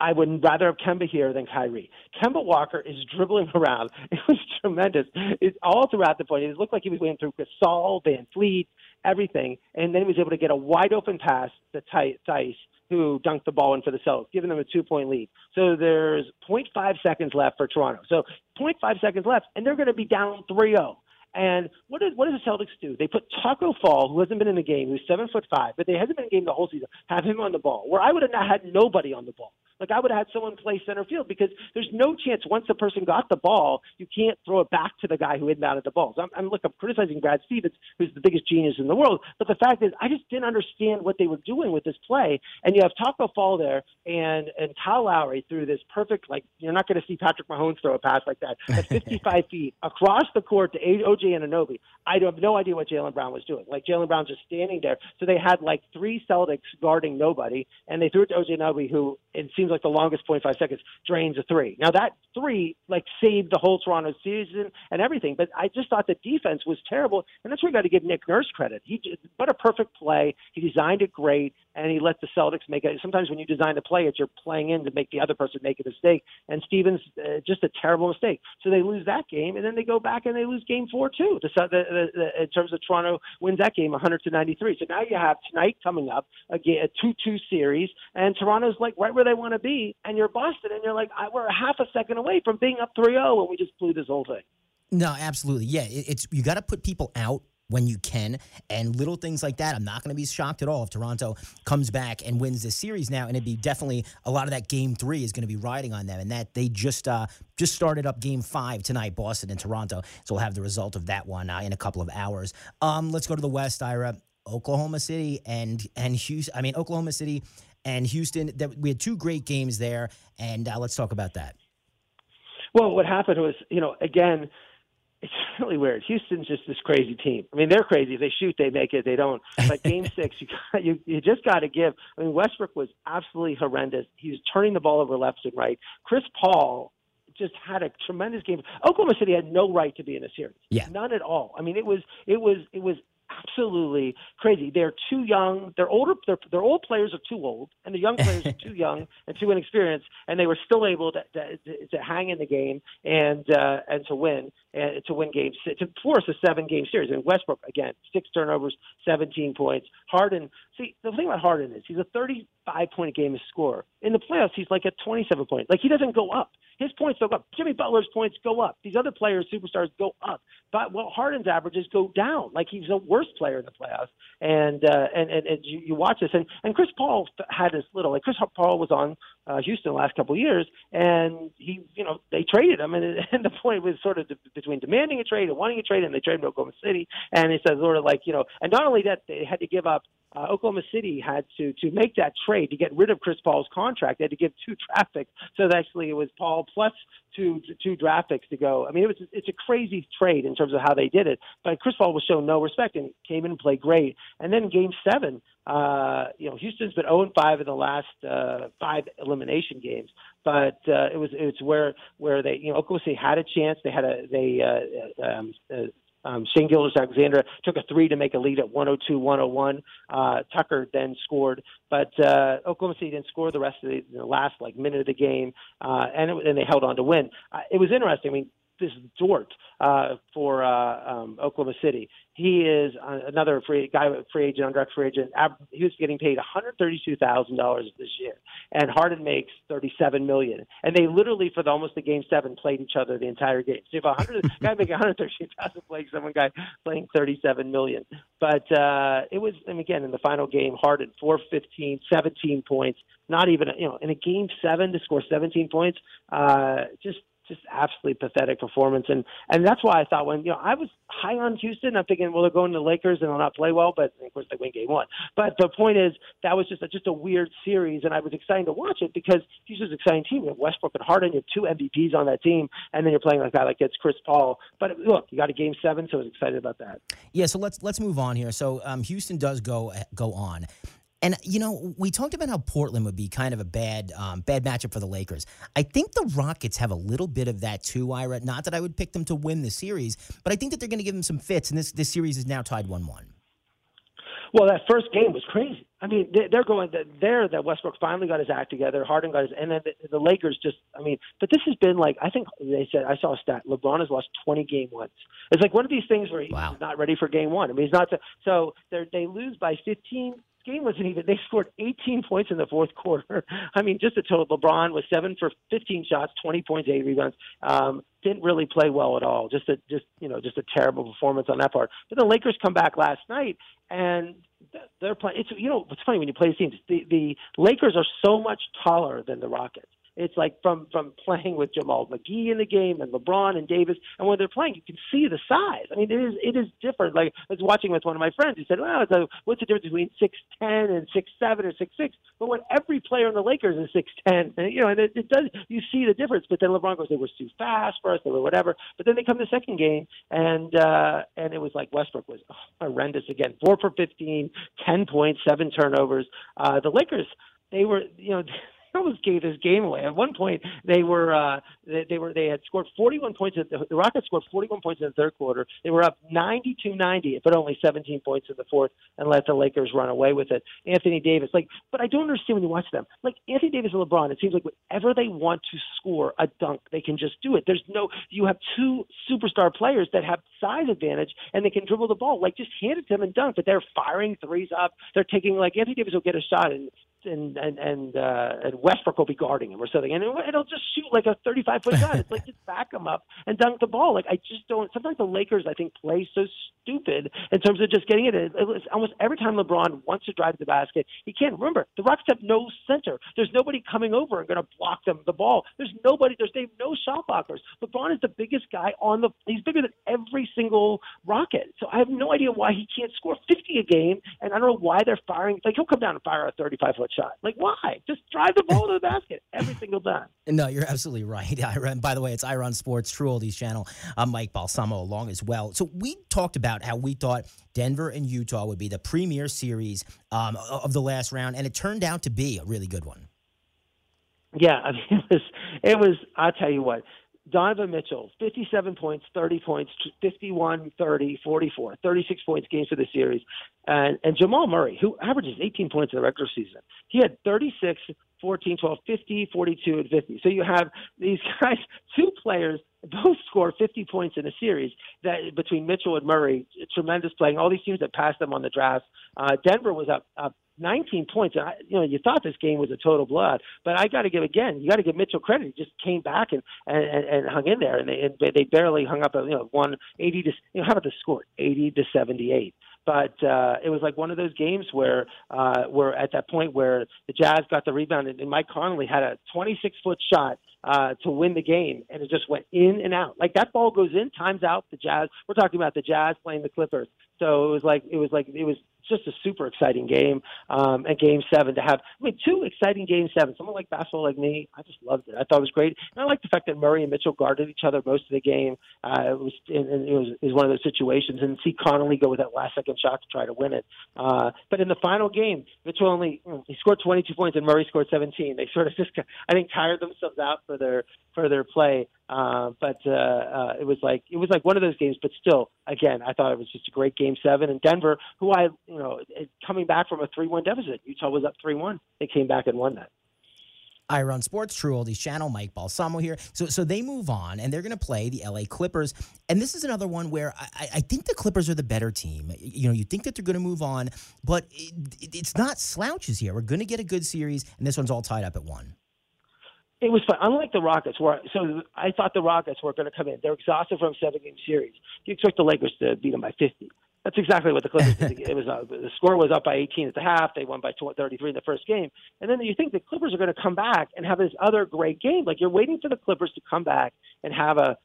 I would rather have Kemba here than Kyrie. Kemba Walker is dribbling around. It was tremendous. It's all throughout the point. It looked like he was going through Gasol, VanVleet, everything, and then he was able to get a wide open pass to Theis, who dunked the ball in for the Celtics, giving them a two point lead. So there's 0.5 seconds left for Toronto. So 0.5 seconds left, and they're going to be down 3 0. And what does what does the Celtics do? They put Tacko Fall, who hasn't been in the game, who's seven foot five, but they hasn't been in the game the whole season. Have him on the ball. Where I would have not had nobody on the ball. Like I would have had someone play center field because there's no chance once the person got the ball, you can't throw it back to the guy who inbounded the ball. So I'm, I'm look, I'm criticizing Brad Stevens, who's the biggest genius in the world. But the fact is, I just didn't understand what they were doing with this play. And you have Tacko Fall there, and and Kyle Lowry threw this perfect, like you're not going to see Patrick Mahomes throw a pass like that at 55 feet across the court to OG Anunoby. I have no idea what Jaylen Brown was doing. Like Jaylen Brown just standing there. So they had like three Celtics guarding nobody, and they threw it to OG Anunoby, who it seems like the longest 0.5 seconds drains a three. Now that three like saved the whole Toronto season and everything, but I just thought the defense was terrible, and that's where you got to give Nick Nurse credit. He what a perfect play. He designed it great, and he let the Celtics make it. Sometimes when you design a play, it's you're playing in to make the other person make a mistake, and Stevens uh, just a terrible mistake. So they lose that game, and then they go back and they lose Game Four too. The, the, the, the in terms of Toronto wins that game 100 to 93. So now you have tonight coming up a, a two-two series, and Toronto's like right where they want to be, and you're Boston, and you're like, we're a half a second away from being up 3-0, and we just blew this whole thing. No, absolutely. Yeah, it's you got to put people out when you can. And little things like that, I'm not going to be shocked at all if Toronto comes back and wins this series now. And it'd be definitely a lot of that game three is going to be riding on them. And that they just uh, just started up game five tonight, Boston and Toronto. So we'll have the result of that one uh, in a couple of hours. Um, let's go to the West, Ira. Oklahoma City and and Houston. I mean Oklahoma City and Houston. That we had two great games there, and uh, let's talk about that. Well, what happened was, you know, again, it's really weird. Houston's just this crazy team. I mean, they're crazy. They shoot, they make it. They don't. But Game Six, you got, you you just got to give. I mean, Westbrook was absolutely horrendous. He was turning the ball over left and right. Chris Paul just had a tremendous game. Oklahoma City had no right to be in a series. Yeah. None at all. I mean, it was it was it was absolutely crazy. They're too young. They're older. Their their old players are too old, and the young players are too young and too inexperienced. And they were still able to to, to hang in the game and uh, and to win to win games to force a seven game series. And Westbrook again, six turnovers, seventeen points. Harden. See, the thing about Harden is he's a thirty five point game score. In the playoffs, he's like a twenty seven point. Like he doesn't go up. His points go up. Jimmy Butler's points go up. These other players, superstars, go up. But well, Harden's averages go down. Like he's a worse player in the playoffs. And uh, and, and and you, you watch this, and and Chris Paul had this little like Chris Paul was on uh, Houston the last couple of years, and he, you know, they traded him, and, and the point was sort of between demanding a trade and wanting a trade, and they traded Oklahoma City, and it says sort of like, you know, and not only that, they had to give up uh, Oklahoma City had to to make that trade to get rid of Chris Paul's contract. They had to give two draft picks, so actually it was Paul plus two two draft picks to go. I mean, it was it's a crazy trade in terms of how they did it. But Chris Paul was shown no respect and came in and played great. And then Game Seven, uh, you know, Houston's been 0 5 in the last uh, five elimination games, but uh, it was it's where where they you know Oklahoma City had a chance. They had a they uh, um, uh, um, Shai Gilgeous-Alexander took a three to make a lead at 102 101. Uh, Tucker then scored, but uh, Oklahoma City didn't score the rest of the, the last like minute of the game, uh, and, it, and they held on to win. Uh, it was interesting. I mean, this Dort uh, for uh, um, Oklahoma City. He is uh, another free guy, free agent, undrafted free agent. He was getting paid one hundred thirty-two thousand dollars this year, and Harden makes thirty-seven million. And they literally, for the, almost the game seven, played each other the entire game. So if a hundred guy making one hundred thirty-two thousand playing someone guy playing thirty-seven million, but uh, it was. And again, in the final game, Harden four fifteen, seventeen points. Not even you know in a game seven to score seventeen points. Uh, just just absolutely pathetic performance. And and that's why I thought when you know I was high on Houston, I'm thinking, well, they're going to the Lakers and they'll not play well, but of course they win game one. But the point is that was just a, just a weird series, and I was excited to watch it because Houston's an exciting team. You have Westbrook and Harden, you have two MVPs on that team, and then you're playing like a guy like it's Chris Paul. But look, you got a game seven, so I was excited about that. Yeah, so let's let's move on here. So um, Houston does go go on. And you know, we talked about how Portland would be kind of a bad, um, bad matchup for the Lakers. I think the Rockets have a little bit of that too, Ira. Not that I would pick them to win the series, but I think that they're going to give them some fits. And this this series is now tied one-one. Well, that first game was crazy. I mean, they're going there. That Westbrook finally got his act together. Harden got his, and then the, the Lakers just. I mean, but this has been like I think they said I saw a stat. LeBron has lost twenty game ones. It's like one of these things where he's wow. not ready for game one. I mean, he's not. So they they lose by fifteen game wasn't even. They scored 18 points in the fourth quarter. I mean, just a total. LeBron was seven for 15 shots, 20 points, eight rebounds. Um, didn't really play well at all. Just a just you know just a terrible performance on that part. But the Lakers come back last night and they're playing. It's you know what's funny when you play these teams. The the Lakers are so much taller than the Rockets. It's like from from playing with Jamal McGee in the game and LeBron and Davis, and when they're playing, you can see the size. I mean, it is it is different. Like I was watching with one of my friends, he said, "Well, a, what's the difference between six ten and six seven or six six? But when every player in the Lakers is six ten, you know, and it, it does, you see the difference. But then LeBron goes, "They were too fast for us. They were whatever." But then they come the second game, and uh, and it was like Westbrook was oh, horrendous again, four for 15, 10 points, seven turnovers. Uh, the Lakers, they were, you know almost gave this game away. At one point, they were uh, they, they were they had scored 41 points. The, the Rockets scored 41 points in the third quarter. They were up 92-90, but only 17 points in the fourth, and let the Lakers run away with it. Anthony Davis, like, but I don't understand when you watch them. Like Anthony Davis and LeBron, it seems like whenever they want to score a dunk, they can just do it. There's no you have two superstar players that have size advantage and they can dribble the ball. Like just hand it to them and dunk. But they're firing threes up. They're taking like Anthony Davis will get a shot and and and and, uh, and Westbrook will be guarding him or something, and it'll just shoot like a 35 foot shot. It's like just back him up and dunk the ball. Like I just don't. Sometimes the Lakers, I think, play so stupid in terms of just getting it. it it's almost every time LeBron wants to drive to the basket, he can't. Remember, the Rockets have no center. There's nobody coming over and going to block them the ball. There's nobody. There's they have no shot blockers. LeBron is the biggest guy on the. He's bigger than every single Rocket. So I have no idea why he can't score 50 a game, and I don't know why they're firing. Like he'll come down and fire a 35 foot shot. Like why? Just drive the ball to the basket every single time. No, you're absolutely right. Ira. By the way, it's Ira on Sports True Oldies channel. I'm Mike Balsamo along as well. So we talked about how we thought Denver and Utah would be the premier series um, of the last round, and it turned out to be a really good one. Yeah, I mean, it was. It was. I'll tell you what. Donovan Mitchell, 57 points, 30 points, 51, 30, 44, 36 points games for the series. And, and Jamal Murray, who averages 18 points in the regular season, he had 36, 14, 12, 50, 42, and 50. So you have these guys, two players, both score 50 points in a series that between Mitchell and Murray. Tremendous playing. All these teams that passed them on the draft. Uh, Denver was up, up 19 points. And I, you know, you thought this game was a total blood, but I got to give again. You got to give Mitchell credit. He just came back and and, and hung in there, and they and they barely hung up. A, you know, one eighty to you know how about the score? 80 to 78 but uh, it was like one of those games where uh, we're at that point where the Jazz got the rebound and, and Mike Conley had a 26 foot shot uh, to win the game, and it just went in and out. Like that ball goes in, times out. The Jazz. We're talking about the Jazz playing the Clippers. So it was like it was like it was just a super exciting game. Um, and Game Seven to have, I mean, two exciting Game Seven. Someone like basketball like me, I just loved it. I thought it was great, and I like the fact that Murray and Mitchell guarded each other most of the game. Uh, it was, and, and it was, it was one of those situations, and see Conley go with that last second shot to try to win it. Uh, but in the final game, Mitchell only he scored 22 points, and Murray scored 17. They sort of just, I think, tired themselves out for their for their play. Uh, but uh, uh, it was like it was like one of those games. But still, again, I thought it was just a great game seven. And Denver, who I you know coming back from a three one deficit, Utah was up three one. They came back and won that. Ira on Sports, True Oldies Channel, Mike Balsamo here. So, so they move on and they're going to play the LA Clippers. And this is another one where I, I think the Clippers are the better team. You know, you think that they're going to move on, but it, it, it's not slouches here. We're going to get a good series, and this one's all tied up at one it was fun. Unlike the Rockets, where so I thought the Rockets were going to come in. They're exhausted from a seven game series. You expect the Lakers to beat them by 50. That's exactly what the Clippers did. It was uh, the score was up by 18 at the half. They won by 33 in the first game, and then you think the Clippers are going to come back and have this other great game. Like you're waiting for the Clippers to come back and have a,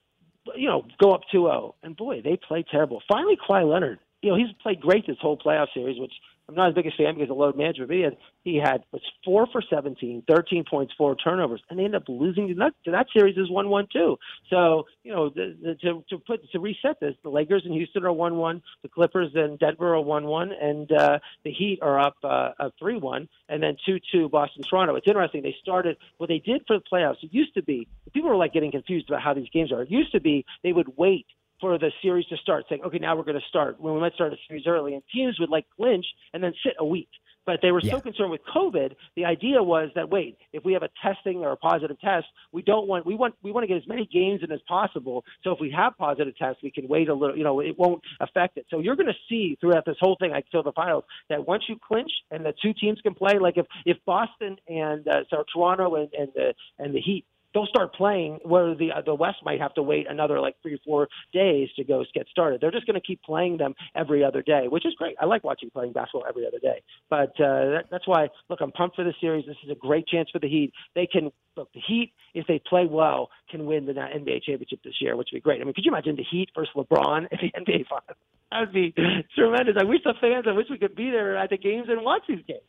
you know, go up 2-0. And boy, they play terrible. Finally, Kawhi Leonard. You know, he's played great this whole playoff series, which I'm not as big a fan because of load management, but he had, he had was four for 17, 13 points, four turnovers, and they ended up losing to that, to that series is one one two. So you know the, the, to to put to reset this, the Lakers in Houston are one one, the Clippers in Denver are one one, and uh, the Heat are up uh, three one, and then two two Boston Toronto. It's interesting. They started what they did for the playoffs. It used to be people were like getting confused about how these games are. It used to be they would wait for the series to start, saying, okay, now we're going to start. When we might start a series early, and teams would like clinch and then sit a week. But they were yeah. so concerned with COVID. The idea was that wait, if we have a testing or a positive test, we don't want we want we want to get as many games in as possible. So if we have positive tests, we can wait a little. You know, it won't affect it. So you're going to see throughout this whole thing, until the finals, that once you clinch and the two teams can play, like if if Boston and uh, so Toronto and and the and the Heat they'll start playing where the uh, the West might have to wait another like three or four days to go get started. They're just going to keep playing them every other day, which is great. I like watching playing basketball every other day. But uh, that, that's why look, I'm pumped for the series. This is a great chance for the Heat. They can look the Heat if they play well can win the NBA championship this year, which would be great. I mean, could you imagine the Heat versus LeBron in the NBA finals? That would be tremendous. I wish the fans. I wish we could be there at the games and watch these games.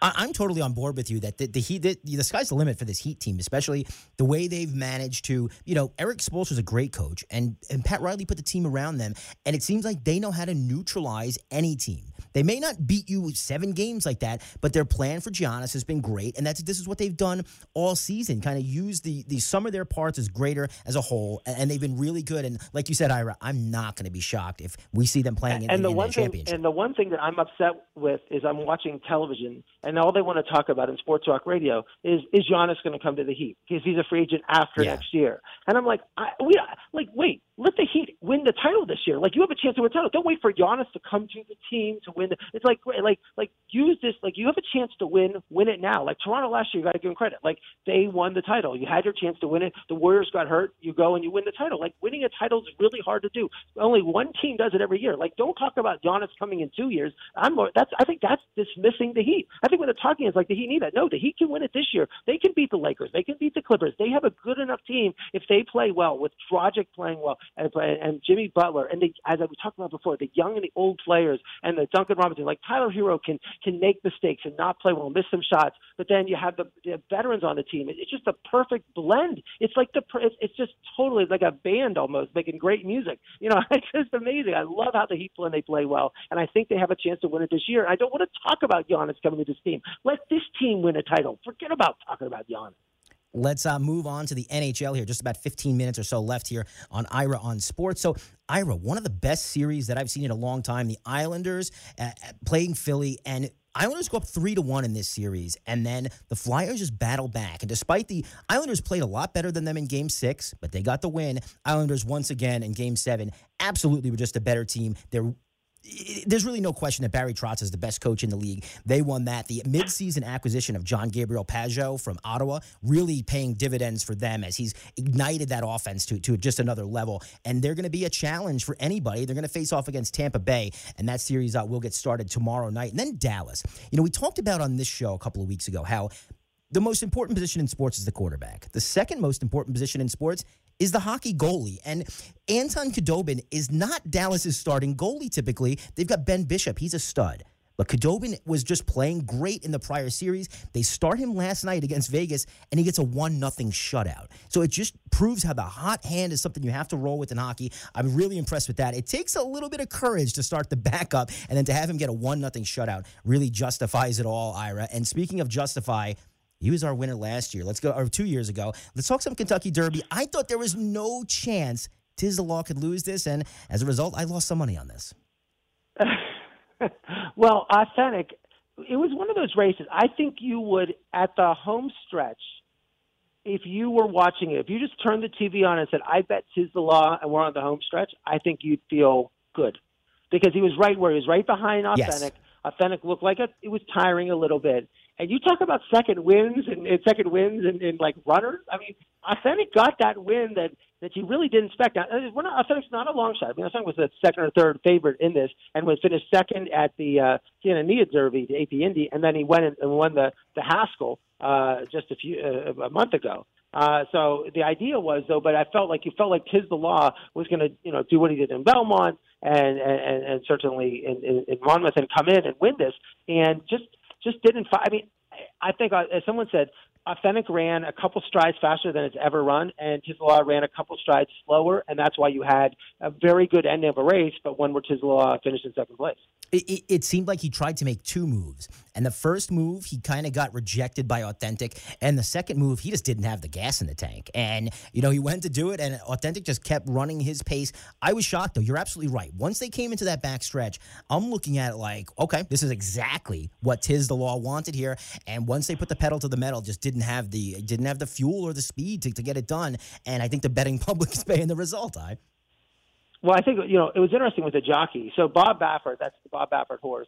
I, am totally on board with you that the, the heat the, the, sky's the limit for this Heat team, especially the way they've managed to. You know, Erik Spoelstra is a great coach, and and Pat Riley put the team around them, and it seems like they know how to neutralize any team. They may not beat you seven games like that, but their plan for Giannis has been great, and that's this is what they've done all season. Kind of use the the sum of their parts as greater as a whole, and, they've been really good. And like you said, Ira, I'm not going to be shocked if we see them playing in, and the in one thing, championship. And the one thing that I'm upset with is I'm watching television, and all they want to talk about in sports talk radio is is Giannis going to come to the Heat because he's a free agent after yeah. next year. And I'm like, I, we like wait, let the Heat win the title this year. Like you have a chance to win the title. Don't wait for Giannis to come to the team to win. The, it's like like like use this. Like you have a chance to win. Win it now. Like Toronto last year, you got to give them credit. Like they won the title. You had your chance to win it. The Warriors got hurt. You go and you win the title. Like winning a title is really hard to do. Only one team does it every year. Like don't talk about Giannis coming in two years. I'm more. That's I think that's dismissing the Heat. I think when they're talking is like the Heat need that. No, the Heat can win it this year. They can beat the Lakers. They can beat the Clippers. They have a good enough team if they play well with Dragic playing well and, and Jimmy Butler and they, as we talked about before, the young and the old players and the Duncan Robinson, like Tyler Herro can can make mistakes and not play well, miss some shots, but then you have the, the veterans on the team. It's just a perfect blend. It's like the it's, it's just totally like a band almost making great music. You know, it's just amazing. I love how the Heat play and they play well, and I think they have a chance to win it this year. I don't want to talk about Giannis coming to this team. Let this team win a title. Forget about talking about Giannis. Let's uh, move on to the NHL here. Just about 15 minutes or so left here on Ira on Sports. So, Ira, one of the best series that I've seen in a long time. The Islanders uh, playing Philly, and Islanders go up three to one in this series, and then the Flyers just battle back. And despite the Islanders played a lot better than them in Game Six, but they got the win. Islanders once again in Game Seven absolutely were just a better team. They're there's really no question that Barry Trotz is the best coach in the league. They won that. The midseason acquisition of Jean-Gabriel Pageau from Ottawa really paying dividends for them as he's ignited that offense to, to just another level. And they're going to be a challenge for anybody. They're going to face off against Tampa Bay, and that series uh, will get started tomorrow night. And then Dallas. You know, we talked about on this show a couple of weeks ago how the most important position in sports is the quarterback. The second most important position in sports is the hockey goalie. And Anton Khudobin is not Dallas's starting goalie typically. They've got Ben Bishop. He's a stud. But Khudobin was just playing great in the prior series. They start him last night against Vegas, and he gets a one nothing shutout. So it just proves how the hot hand is something you have to roll with in hockey. I'm really impressed with that. It takes a little bit of courage to start the backup, and then to have him get a one nothing shutout really justifies it all, Ira. And speaking of justify, he was our winner last year. Let's go, or two years ago. Let's talk some Kentucky Derby. I thought there was no chance Tiz the Law could lose this, and as a result, I lost some money on this. well, authentic. It was one of those races. I think you would at the home stretch, if you were watching it, if you just turned the TV on and said, "I bet Tiz the Law," and we're on the home stretch, I think you'd feel good because he was right where he was right behind authentic. Yes. Authentic looked like it, it was tiring a little bit. And you talk about second wins and, and second wins and, and like runners. I mean, Authentic got that win that that you really didn't expect. Now, we're not, Authentic's not a long shot. I mean, Authentic was the second or third favorite in this and was finished second at the uh, Santa Anita Derby, the AP Indy, and then he went and won the the Haskell uh, just a few uh, a month ago. Uh, so the idea was though, but I felt like you felt like Tiz the Law was going to, you know, do what he did in Belmont and and, and certainly in, in, in Monmouth and come in and win this, and just just didn't. I mean, I think uh, as someone said, Authentic ran a couple strides faster than it's ever run, and Tiz the Law ran a couple strides slower, and that's why you had a very good end of a race, but one where Tiz the Law finished in second place. It, it, it, seemed like he tried to make two moves, and the first move he kind of got rejected by Authentic, and the second move he just didn't have the gas in the tank, and you know he went to do it, and Authentic just kept running his pace. I was shocked though. You're absolutely right. Once they came into that back stretch, I'm looking at it like, okay, this is exactly what Tiz the Law wanted here, and once they put the pedal to the metal, just didn't have the didn't have the fuel or the speed to, to get it done. And I think the betting public is paying the result. I. Well, I think you know it was interesting with the jockey. So Bob Baffert, that's the Bob Baffert horse.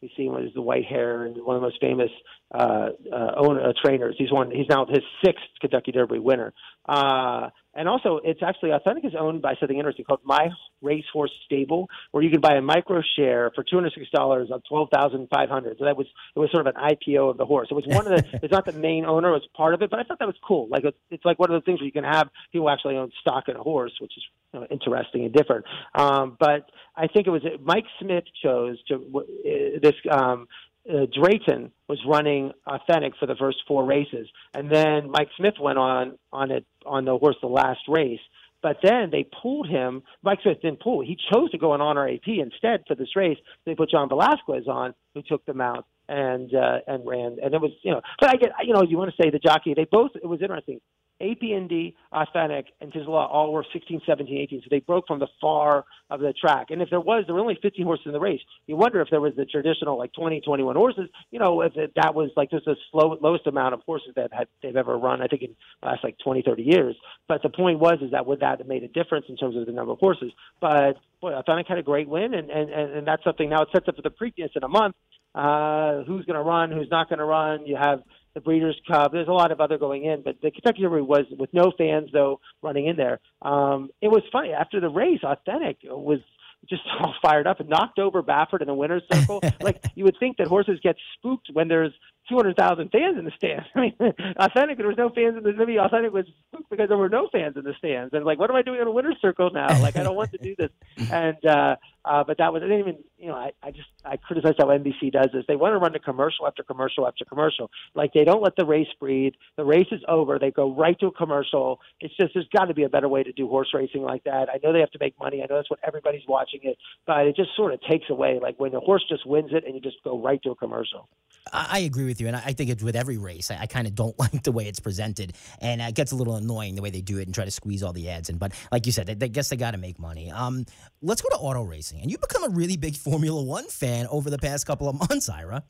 You see him with the white hair and one of the most famous uh, uh, owner, uh, trainers. He's won. He's now his sixth Kentucky Derby winner. Uh, and also, it's actually Authentic is owned by something interesting called My Racehorse Stable, where you can buy a micro share for two hundred six dollars on twelve thousand five hundred. So that was it was sort of an IPO of the horse. It was one of the. it's not the main owner; it was part of it. But I thought that was cool. Like it's, it's like one of those things where you can have people actually own stock in a horse, which is you know, interesting and different. Um, but I think it was Mike Smith chose to uh, this um, uh, Drayden was running authentic for the first four races, and then Mike Smith went on on it on the horse the last race. But then they pulled him. Mike Smith didn't pull. He chose to go on honor AP instead for this race. They put John Velazquez on, who took them out and uh, and ran. And it was you know. But I get you know you want to say the jockey. They both. It was interesting. APND, Authentic, and Tiz the Law all were 16, 17, 18. So they broke from the far of the track. And if there was, there were only 15 horses in the race. You wonder if there was the traditional like 20, 21 horses. You know, if it, that was like just the slow, lowest amount of horses that had, they've ever run. I think in the last like 20, 30 years. But the point was is that would that have made a difference in terms of the number of horses? But boy, Authentic had a great win, and and and, that's something. Now it sets up for the Preakness in a month. Uh, who's going to run? Who's not going to run? You have the Breeders' Cup. There's a lot of other going in, but the Kentucky Derby was with no fans though running in there. Um, it was funny after the race. Authentic was just all fired up and knocked over Baffert in the winner's circle. like you would think that horses get spooked when there's 200,000 fans in the stands. I mean, authentic, there was no fans in the maybe authentic was spooked because there were no fans in the stands. And like, what am I doing in a winner's circle now? Like, I don't want to do this. And, uh, uh, but that was, I didn't even, you know, I, I just, I criticize how NBC does this. They want to run to commercial after commercial after commercial. Like, they don't let the race breathe. The race is over. They go right to a commercial. It's just, there's got to be a better way to do horse racing like that. I know they have to make money. I know that's what everybody's watching it, but it just sort of takes away, like, when the horse just wins it and you just go right to a commercial. I agree with you, and I think it's with every race. I, I kind of don't like the way it's presented, and it gets a little annoying the way they do it and try to squeeze all the ads in. But like you said, they guess they got to make money. Um, let's go to auto racing, and you've become a really big Formula One fan over the past couple of months, Ira.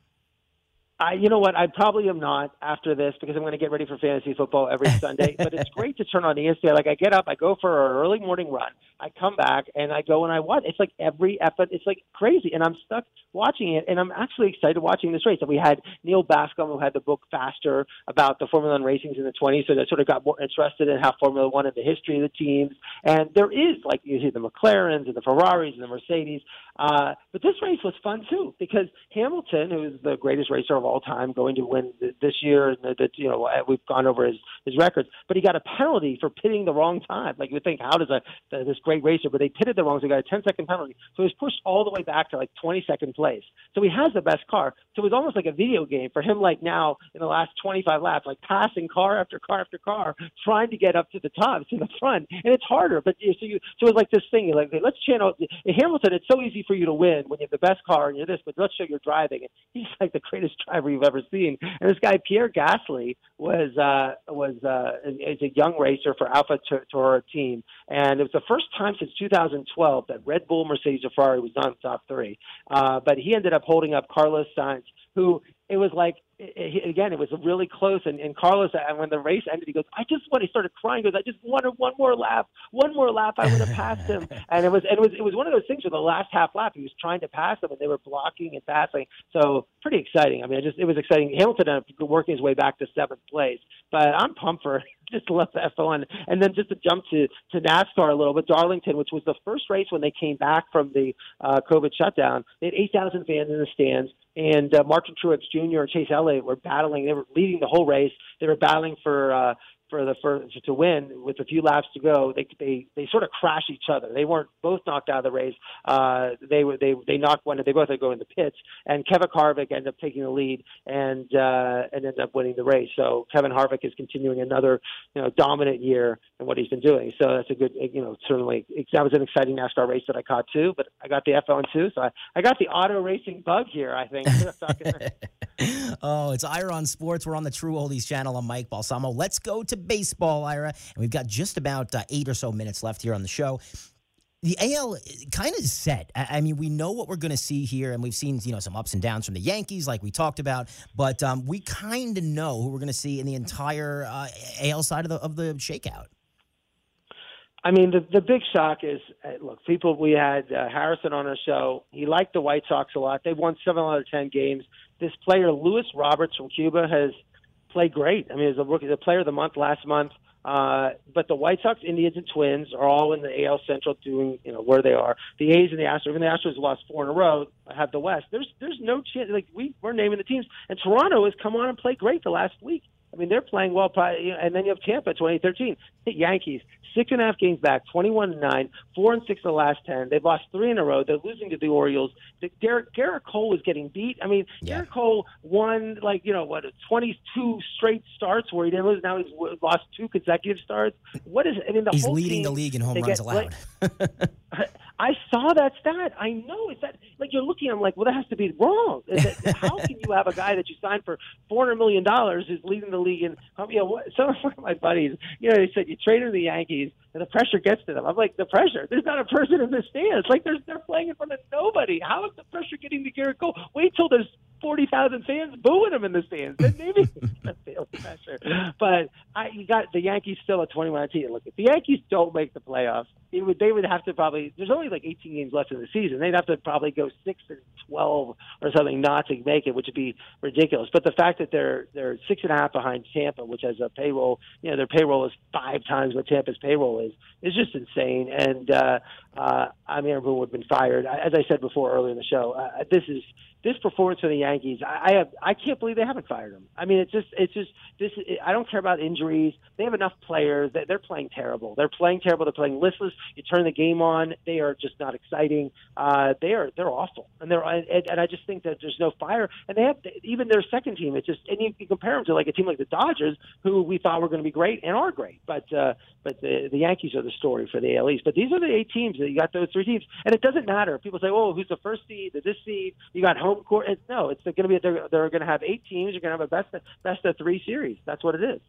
I, you know what? I probably am not after this because I'm going to get ready for fantasy football every Sunday. but it's great to turn on ESPN. Like I get up, I go for an early morning run, I come back, and I go and I watch. It's like every effort. It's like crazy, and I'm stuck watching it. And I'm actually excited watching this race. And we had Neal Bascomb, who had the book Faster about the Formula One racings in the 20s, so that sort of got more interested in how Formula One and the history of the teams. And there is like you see the McLarens and the Ferraris and the Mercedes. Uh, but this race was fun too because Hamilton, who is the greatest racer of all time, going to win this year. That you know uh, we've gone over his his records, but he got a penalty for pitting the wrong time. Like you would think, how does a this great racer? But they pitted the wrong, so he got a 10 second penalty. So he was pushed all the way back to like 22nd place. So he has the best car. So it was almost like a video game for him. Like now in the last 25 laps, like passing car after car after car, trying to get up to the top to the front, and it's harder. But so you so it's like this thing. Like let's channel in Hamilton. It's so easy for you to win when you have the best car and you're this, but let's show you're driving. And he's like the greatest driver you've ever seen. And this guy Pierre Gasly was uh, was uh, is a young racer for Alpha Tauri team, and it was the first time since 2012 that Red Bull, Mercedes, Ferrari was not in top three. Uh, but he ended up holding up Carlos Sainz, who it was like it, again, it was really close. And, and Carlos, and when the race ended, he goes, "I just want." He started crying. He goes, "I just wanted one more lap, one more lap. I would have passed him." and it was, and it was, it was one of those things where the last half lap, he was trying to pass them, and they were blocking and passing. So pretty exciting. I mean, it just it was exciting. Hamilton ended up working his way back to seventh place, but I'm pumped for just love the F1. And then just to jump to, to NASCAR a little bit, Darlington, which was the first race when they came back from the uh, COVID shutdown, they had 8,000 fans in the stands. And uh, Martin Truex Jr. and Chase Elliott were battling. They were leading the whole race. They were battling for uh, for the for to win with a few laps to go. They they they sort of crash each other. They weren't both knocked out of the race. Uh, they were they they knocked one. They both had to go in the pits, and Kevin Harvick ended up taking the lead and uh, and ended up winning the race. So Kevin Harvick is continuing another you know dominant year in what he's been doing. So that's a good you know certainly that was an exciting NASCAR race that I caught too. But I got the F1 too, so I, I got the auto racing bug here. I think. oh, it's Ira on Sports. We're on the True Oldies channel. I'm Mike Balsamo. Let's go to baseball, Ira. And we've got just about uh, eight or so minutes left here on the show the AL kind of set. I mean, we know what we're going to see here, and we've seen you know some ups and downs from the Yankees, like we talked about. But um, we kind of know who we're going to see in the entire uh, AL side of the of the shakeout. I mean, the the big shock is uh, look, people. We had uh, Harrison on our show. He liked the White Sox a lot. They've won seven out of ten games. This player, Luis Roberts from Cuba, has played great. I mean, he's a rookie, the player of the month last month. Uh, but the White Sox, Indians, and Twins are all in the AL Central, doing you know where they are. The A's and the Astros, even the Astros lost four in a row, have the West. There's there's no chance. Like we we're naming the teams, and Toronto has come on and played great the last week. I mean, they're playing well. Probably, And then you have Tampa, 2013. The Yankees, six and a half games back, 21 and nine, four and six of the last ten. They've lost three in a row. They're losing to the Orioles. The, Derek, Gerrit Cole was getting beat. I mean, yeah. Gerrit Cole won like you know what, 22 straight starts where he didn't lose. Now he's lost two consecutive starts. What is? I mean, the he's whole leading team, the league in home runs get, allowed. I saw that stat. I know. Is that like you're looking? I'm like, well, that has to be wrong. That, how can you have a guy that you signed for four hundred million dollars who's leading the league? And you know, what, some of my buddies, you know, they said you traded the Yankees, and the pressure gets to them. I'm like, the pressure. There's not a person in the stands. Like, there's they're playing in front of nobody. How is the pressure getting to Gerrit Cole? Wait till there's forty thousand fans booing him in the stands. Then maybe feel pressure. But I, you got the Yankees still at twenty one eighteen. Look, if the Yankees don't make the playoffs, it would they would have to probably. There's only like eighteen games left in the season. They'd have to probably go six and twelve or something not to make it, which would be ridiculous. But the fact that they're they're six and a half behind Tampa, which has a payroll, you know, their payroll is five times what Tampa's payroll is, is just insane. And uh, uh, I mean, everyone would have been fired. As I said before earlier in the show, uh, this is this performance for the Yankees, I, I have I can't believe they haven't fired him. I mean, it's just it's just this. I don't care about injuries. They have enough players. They're playing terrible. They're playing terrible. They're playing listless. You turn the game on, they are just not exciting. Uh, they are they're awful, and they're and, and I just think that there's no fire. And they have even their second team. It's just and you, you compare them to like a team like the Dodgers, who we thought were going to be great and are great, but uh, but the the Yankees are the story for the AL East. But these are the eight teams that you got those three teams, and it doesn't matter. People say, oh, who's the first seed? The this seed? You got home court. no, it's going to be they're, they're going to have eight teams. You're going to have a best best of three series. That's what it is.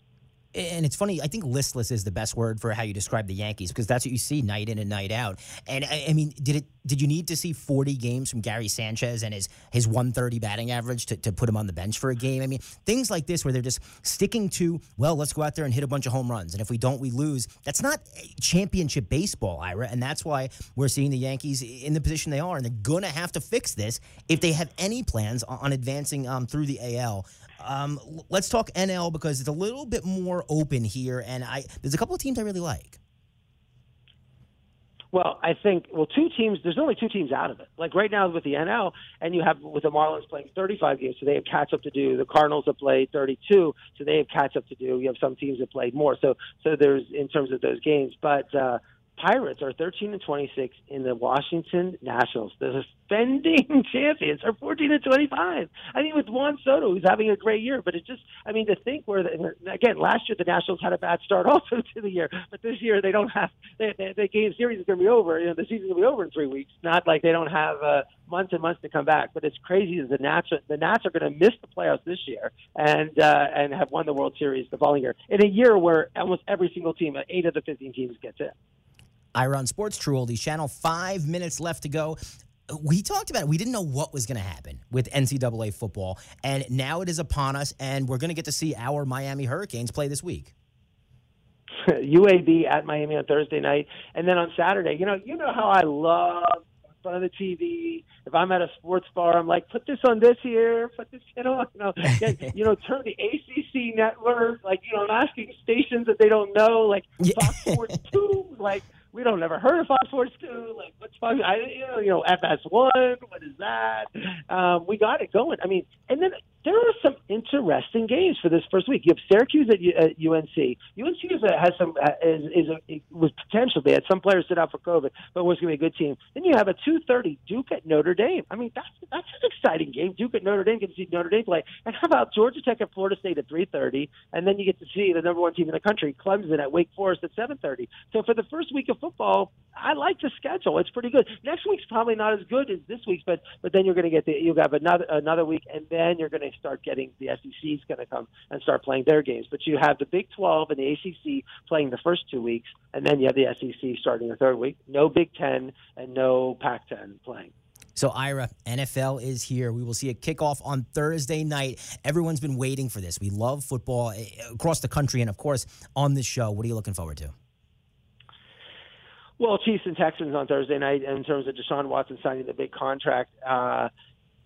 And it's funny. I think listless is the best word for how you describe the Yankees because that's what you see night in and night out. And I, I, mean, did it? Did you need to see forty games from Gary Sanchez and his his one thirty batting average to, to put him on the bench for a game? I mean, things like this where they're just sticking to well, let's go out there and hit a bunch of home runs, and if we don't, we lose. That's not championship baseball, Ira, and that's why we're seeing the Yankees in the position they are, and they're gonna have to fix this if they have any plans on advancing um, through the AL. Um, let's talk NL because it's a little bit more open here, and I there's a couple of teams I really like. Well, I think well, two teams. There's only two teams out of it. Like right now with the NL, and you have with the Marlins playing 35 games, so they have catch up to do. The Cardinals have played 32, so they have catch up to do. You have some teams that played more. So so there's in terms of those games, but. uh Pirates are 13 and 26 in the Washington Nationals. The defending champions are 14 and 25. I mean, with Juan Soto, who's having a great year, but it just, I mean, to think where, the, again, last year the Nationals had a bad start also to the year, but this year they don't have, they, they, the game series is going to be over. You know, the season's going to be over in three weeks. Not like they don't have uh, months and months to come back, but it's crazy that the Nats, the Nats are going to miss the playoffs this year and, uh, and have won the World Series the following year in a year where almost every single team, eight of the 15 teams gets in. Ira on Sports True Oldies Channel. Five minutes left to go. We talked about it. We didn't know what was going to happen with NCAA football, and now it is upon us, and we're going to get to see our Miami Hurricanes play this week. UAB at Miami on Thursday night, and then on Saturday. You know, you know how I love in front of the TV. If I'm at a sports bar, I'm like, put this on this here, put this, you know, you know, get, you know, turn the ACC network. Like, you know, I'm asking stations that they don't know, like Fox Sports Two, like we don't never heard of Fox Sports Two. Like, what's Fox? I, you know, you know, FS One. What is that? Um, we got it going. I mean, and then there are some interesting games for this first week. You have Syracuse at, U- at UNC. UNC is a, has some uh, is, is a, was potential. They had some players sit out for COVID, but was going to be a good team. Then you have a two thirty Duke at Notre Dame. I mean, that's that's an exciting game. Duke at Notre Dame get to see Notre Dame play. And how about Georgia Tech at Florida State at three thirty, and then you get to see the number one team in the country, Clemson at Wake Forest at seven thirty. So for the first week of football, I like the schedule. It's pretty good. Next week's probably not as good as this week's, but but then you're going to get the you'll have another another week, and then you're going to start getting the SEC is going to come and start playing their games. But you have the Big 12 and the ACC playing the first two weeks, and then you have the SEC starting the third week. No Big 10 and no Pac 10 playing. So, Ira, NFL is here. We will see a kickoff on Thursday night. Everyone's been waiting for this. We love football eh, across the country, and of course, on this show. What are you looking forward to? Well, Chiefs and Texans on Thursday night in terms of Deshaun Watson signing the big contract. Uh,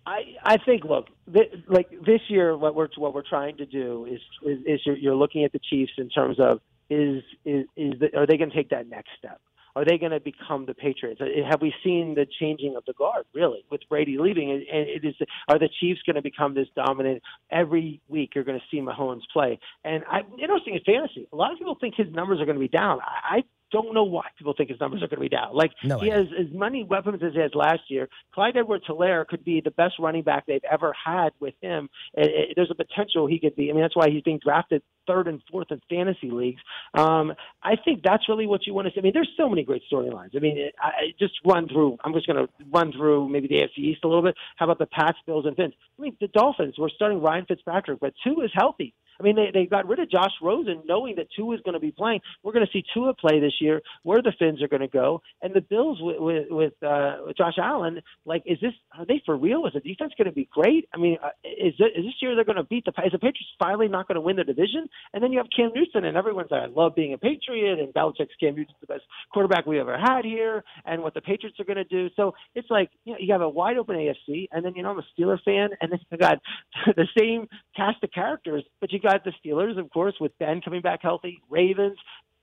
I I think look th- like this year what we're what we're trying to do is is, is you're, you're looking at the Chiefs in terms of is is is the, are they going to take that next step? Are they going to become the Patriots? Uh, have we seen the changing of the guard really with Brady leaving? And it is are the Chiefs going to become this dominant? Every week you're going to see Mahomes play, and I interesting in fantasy. A lot of people think his numbers are going to be down. I don't know why people think his numbers are going to be down. Like no, he has as many weapons as he has last year. Clyde Edwards-Helaire could be the best running back they've ever had with him. It, it, there's a potential he could be. I mean, that's why he's being drafted third and fourth in fantasy leagues. Um, I think that's really what you want to see. I mean, there's so many great storylines. I mean, I, I just run through. I'm just going to run through maybe the AFC East a little bit. How about the Pats, Bills, and Fins? I mean, the Dolphins. We're starting Ryan Fitzpatrick, but Tua is healthy. I mean, they, they got rid of Josh Rosen knowing that Tua is going to be playing. We're going to see Tua play this year, where the Fins are going to go. And the Bills with, with, with, uh, with Josh Allen, like, is this, are they for real? Is the defense going to be great? I mean, uh, is, it, is this year they're going to beat the, is the Patriots finally not going to win the division? And then you have Cam Newton, and everyone's like, I love being a Patriot, and Belichick's Cam Newton's the best quarterback we ever had here, and what the Patriots are going to do. So it's like, you know, you have a wide open AFC, and then, you know, I'm a Steeler fan, and then you got the same cast of characters, but you got the Steelers, of course, with Ben coming back healthy, Ravens,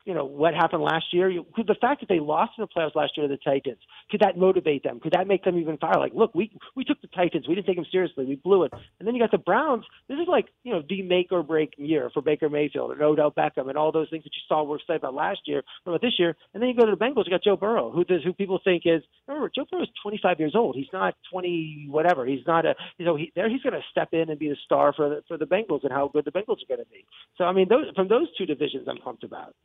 you know what happened last year. You, could the fact that they lost in the playoffs last year to the Titans could that motivate them? Could that make them even fire? Like, look, we we took the Titans, we didn't take them seriously, we blew it, and then you got the Browns. This is like you know the make or break year for Baker Mayfield and Odell Beckham and all those things that you saw were said about last year, about this year, and then you go to the Bengals. You got Joe Burrow, who does who people think is remember Joe Burrow is 25 years old. He's not 20 whatever. He's not a you know he there he's going to step in and be the star for the for the Bengals and how good the Bengals are going to be. So I mean those from those two divisions I'm pumped about.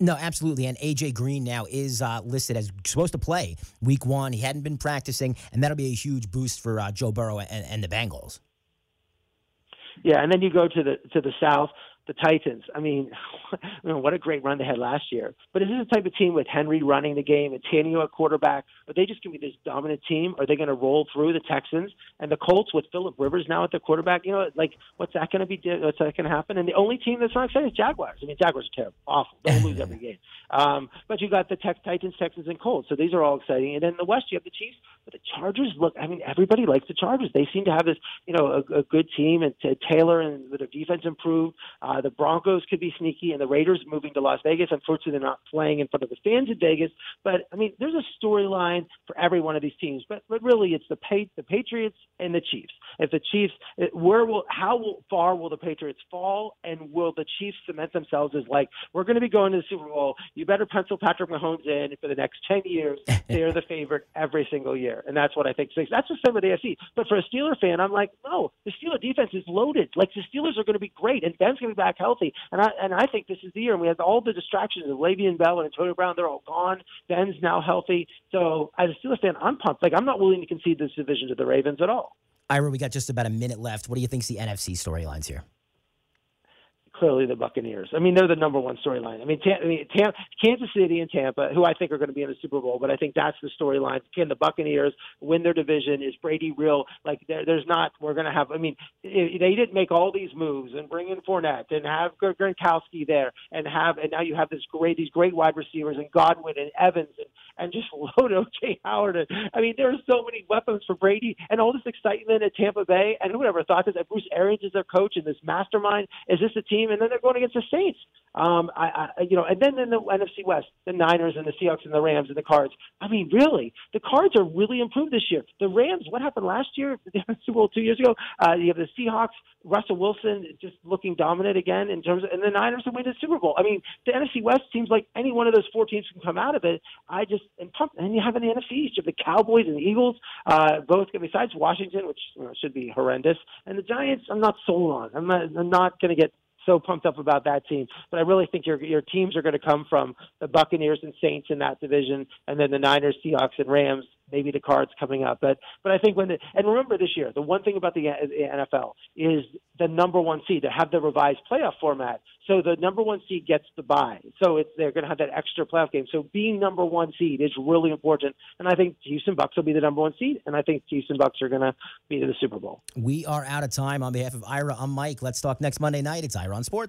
No, absolutely. And AJ Green now is uh, listed as supposed to play week one. He hadn't been practicing, and that'll be a huge boost for uh, Joe Burrow and, and, the Bengals. Yeah, and then you go to the to the South. The Titans. I mean, what a great run they had last year. But is this the type of team with Henry running the game and Tannehill at quarterback? Are they just going to be this dominant team? Are they going to roll through the Texans and the Colts with Philip Rivers now at the quarterback? You know, like what's that going to be? What's that going to happen? And the only team that's not excited is Jaguars. I mean, Jaguars are terrible, awful. They'll lose every game. Um, but you got the Tex- Titans, Texans, and Colts. So these are all exciting. And then in the West, you have the Chiefs. But the Chargers look. I mean, everybody likes the Chargers. They seem to have this, you know, a, a good team. And to Taylor and with their defense improved. Uh, Uh, the Broncos could be sneaky, and the Raiders moving to Las Vegas. Unfortunately, they're not playing in front of the fans in Vegas. But I mean, there's a storyline for every one of these teams. But but really, it's the pa- the Patriots and the Chiefs. If the Chiefs, where will how will, far will the Patriots fall, and will the Chiefs cement themselves as like we're going to be going to the Super Bowl? You better pencil Patrick Mahomes in for the next ten years. They're the favorite every single year, and that's what I think. That's the same with the AFC. But for a Steeler fan, I'm like, no, the Steeler defense is loaded. Like the Steelers are going to be great, and Ben's going to be back healthy. And I and I think this is the year. And we have all the distractions of Le'Veon Bell and Antonio Brown. They're all gone. Ben's now healthy. So as a Steelers fan, I'm pumped. Like I'm not willing to concede this division to the Ravens at all. Ira, we got just about a minute left. What do you think's the NFC storylines here? Clearly the Buccaneers. I mean, they're the number one storyline. I mean, I mean Tam- Kansas City and Tampa, who I think are going to be in the Super Bowl, but I think that's the storyline. Can the Buccaneers win their division? Is Brady real? Like, there, there's not. We're going to have. I mean, it, they didn't make all these moves and bring in Fournette and have Gronkowski there and have, and now you have this great, these great wide receivers and Godwin and Evans and, and just load OJ Howard. And, I mean, there are so many weapons for Brady and all this excitement at Tampa Bay. And who ever thought this? Bruce Arians is their coach and this mastermind. Is this a team? And then they're going against the Saints. Um, I, I, you know, and then in the NFC West, the Niners and the Seahawks and the Rams and the Cards. I mean, really, the Cards are really improved this year. The Rams, what happened last year? The Super Bowl two years ago. Uh, you have the Seahawks, Russell Wilson just looking dominant again in terms of, and the Niners are winning the Super Bowl. I mean, the NFC West seems like any one of those four teams can come out of it. I just am pumped. And you have in the NFC East, you have the Cowboys and the Eagles, uh, both besides Washington, which you know, should be horrendous, and the Giants. I'm not sold on. I'm not, I'm not going to get so pumped up about that team. But I really think your your teams are going to come from the Buccaneers and Saints in that division, and then the Niners, Seahawks, and Rams. Maybe the Cards coming up, but but I think when the, and remember this year the one thing about the uh, NFL is the number one seed to have the revised playoff format. So the number one seed gets the bye. So it's they're going to have that extra playoff game. So being number one seed is really important. And I think Houston Bucks will be the number one seed. And I think Houston Bucks are going to be to the Super Bowl. We are out of time. On behalf of Ira, I'm Mike. Let's talk next Monday night. It's Ira on Sports.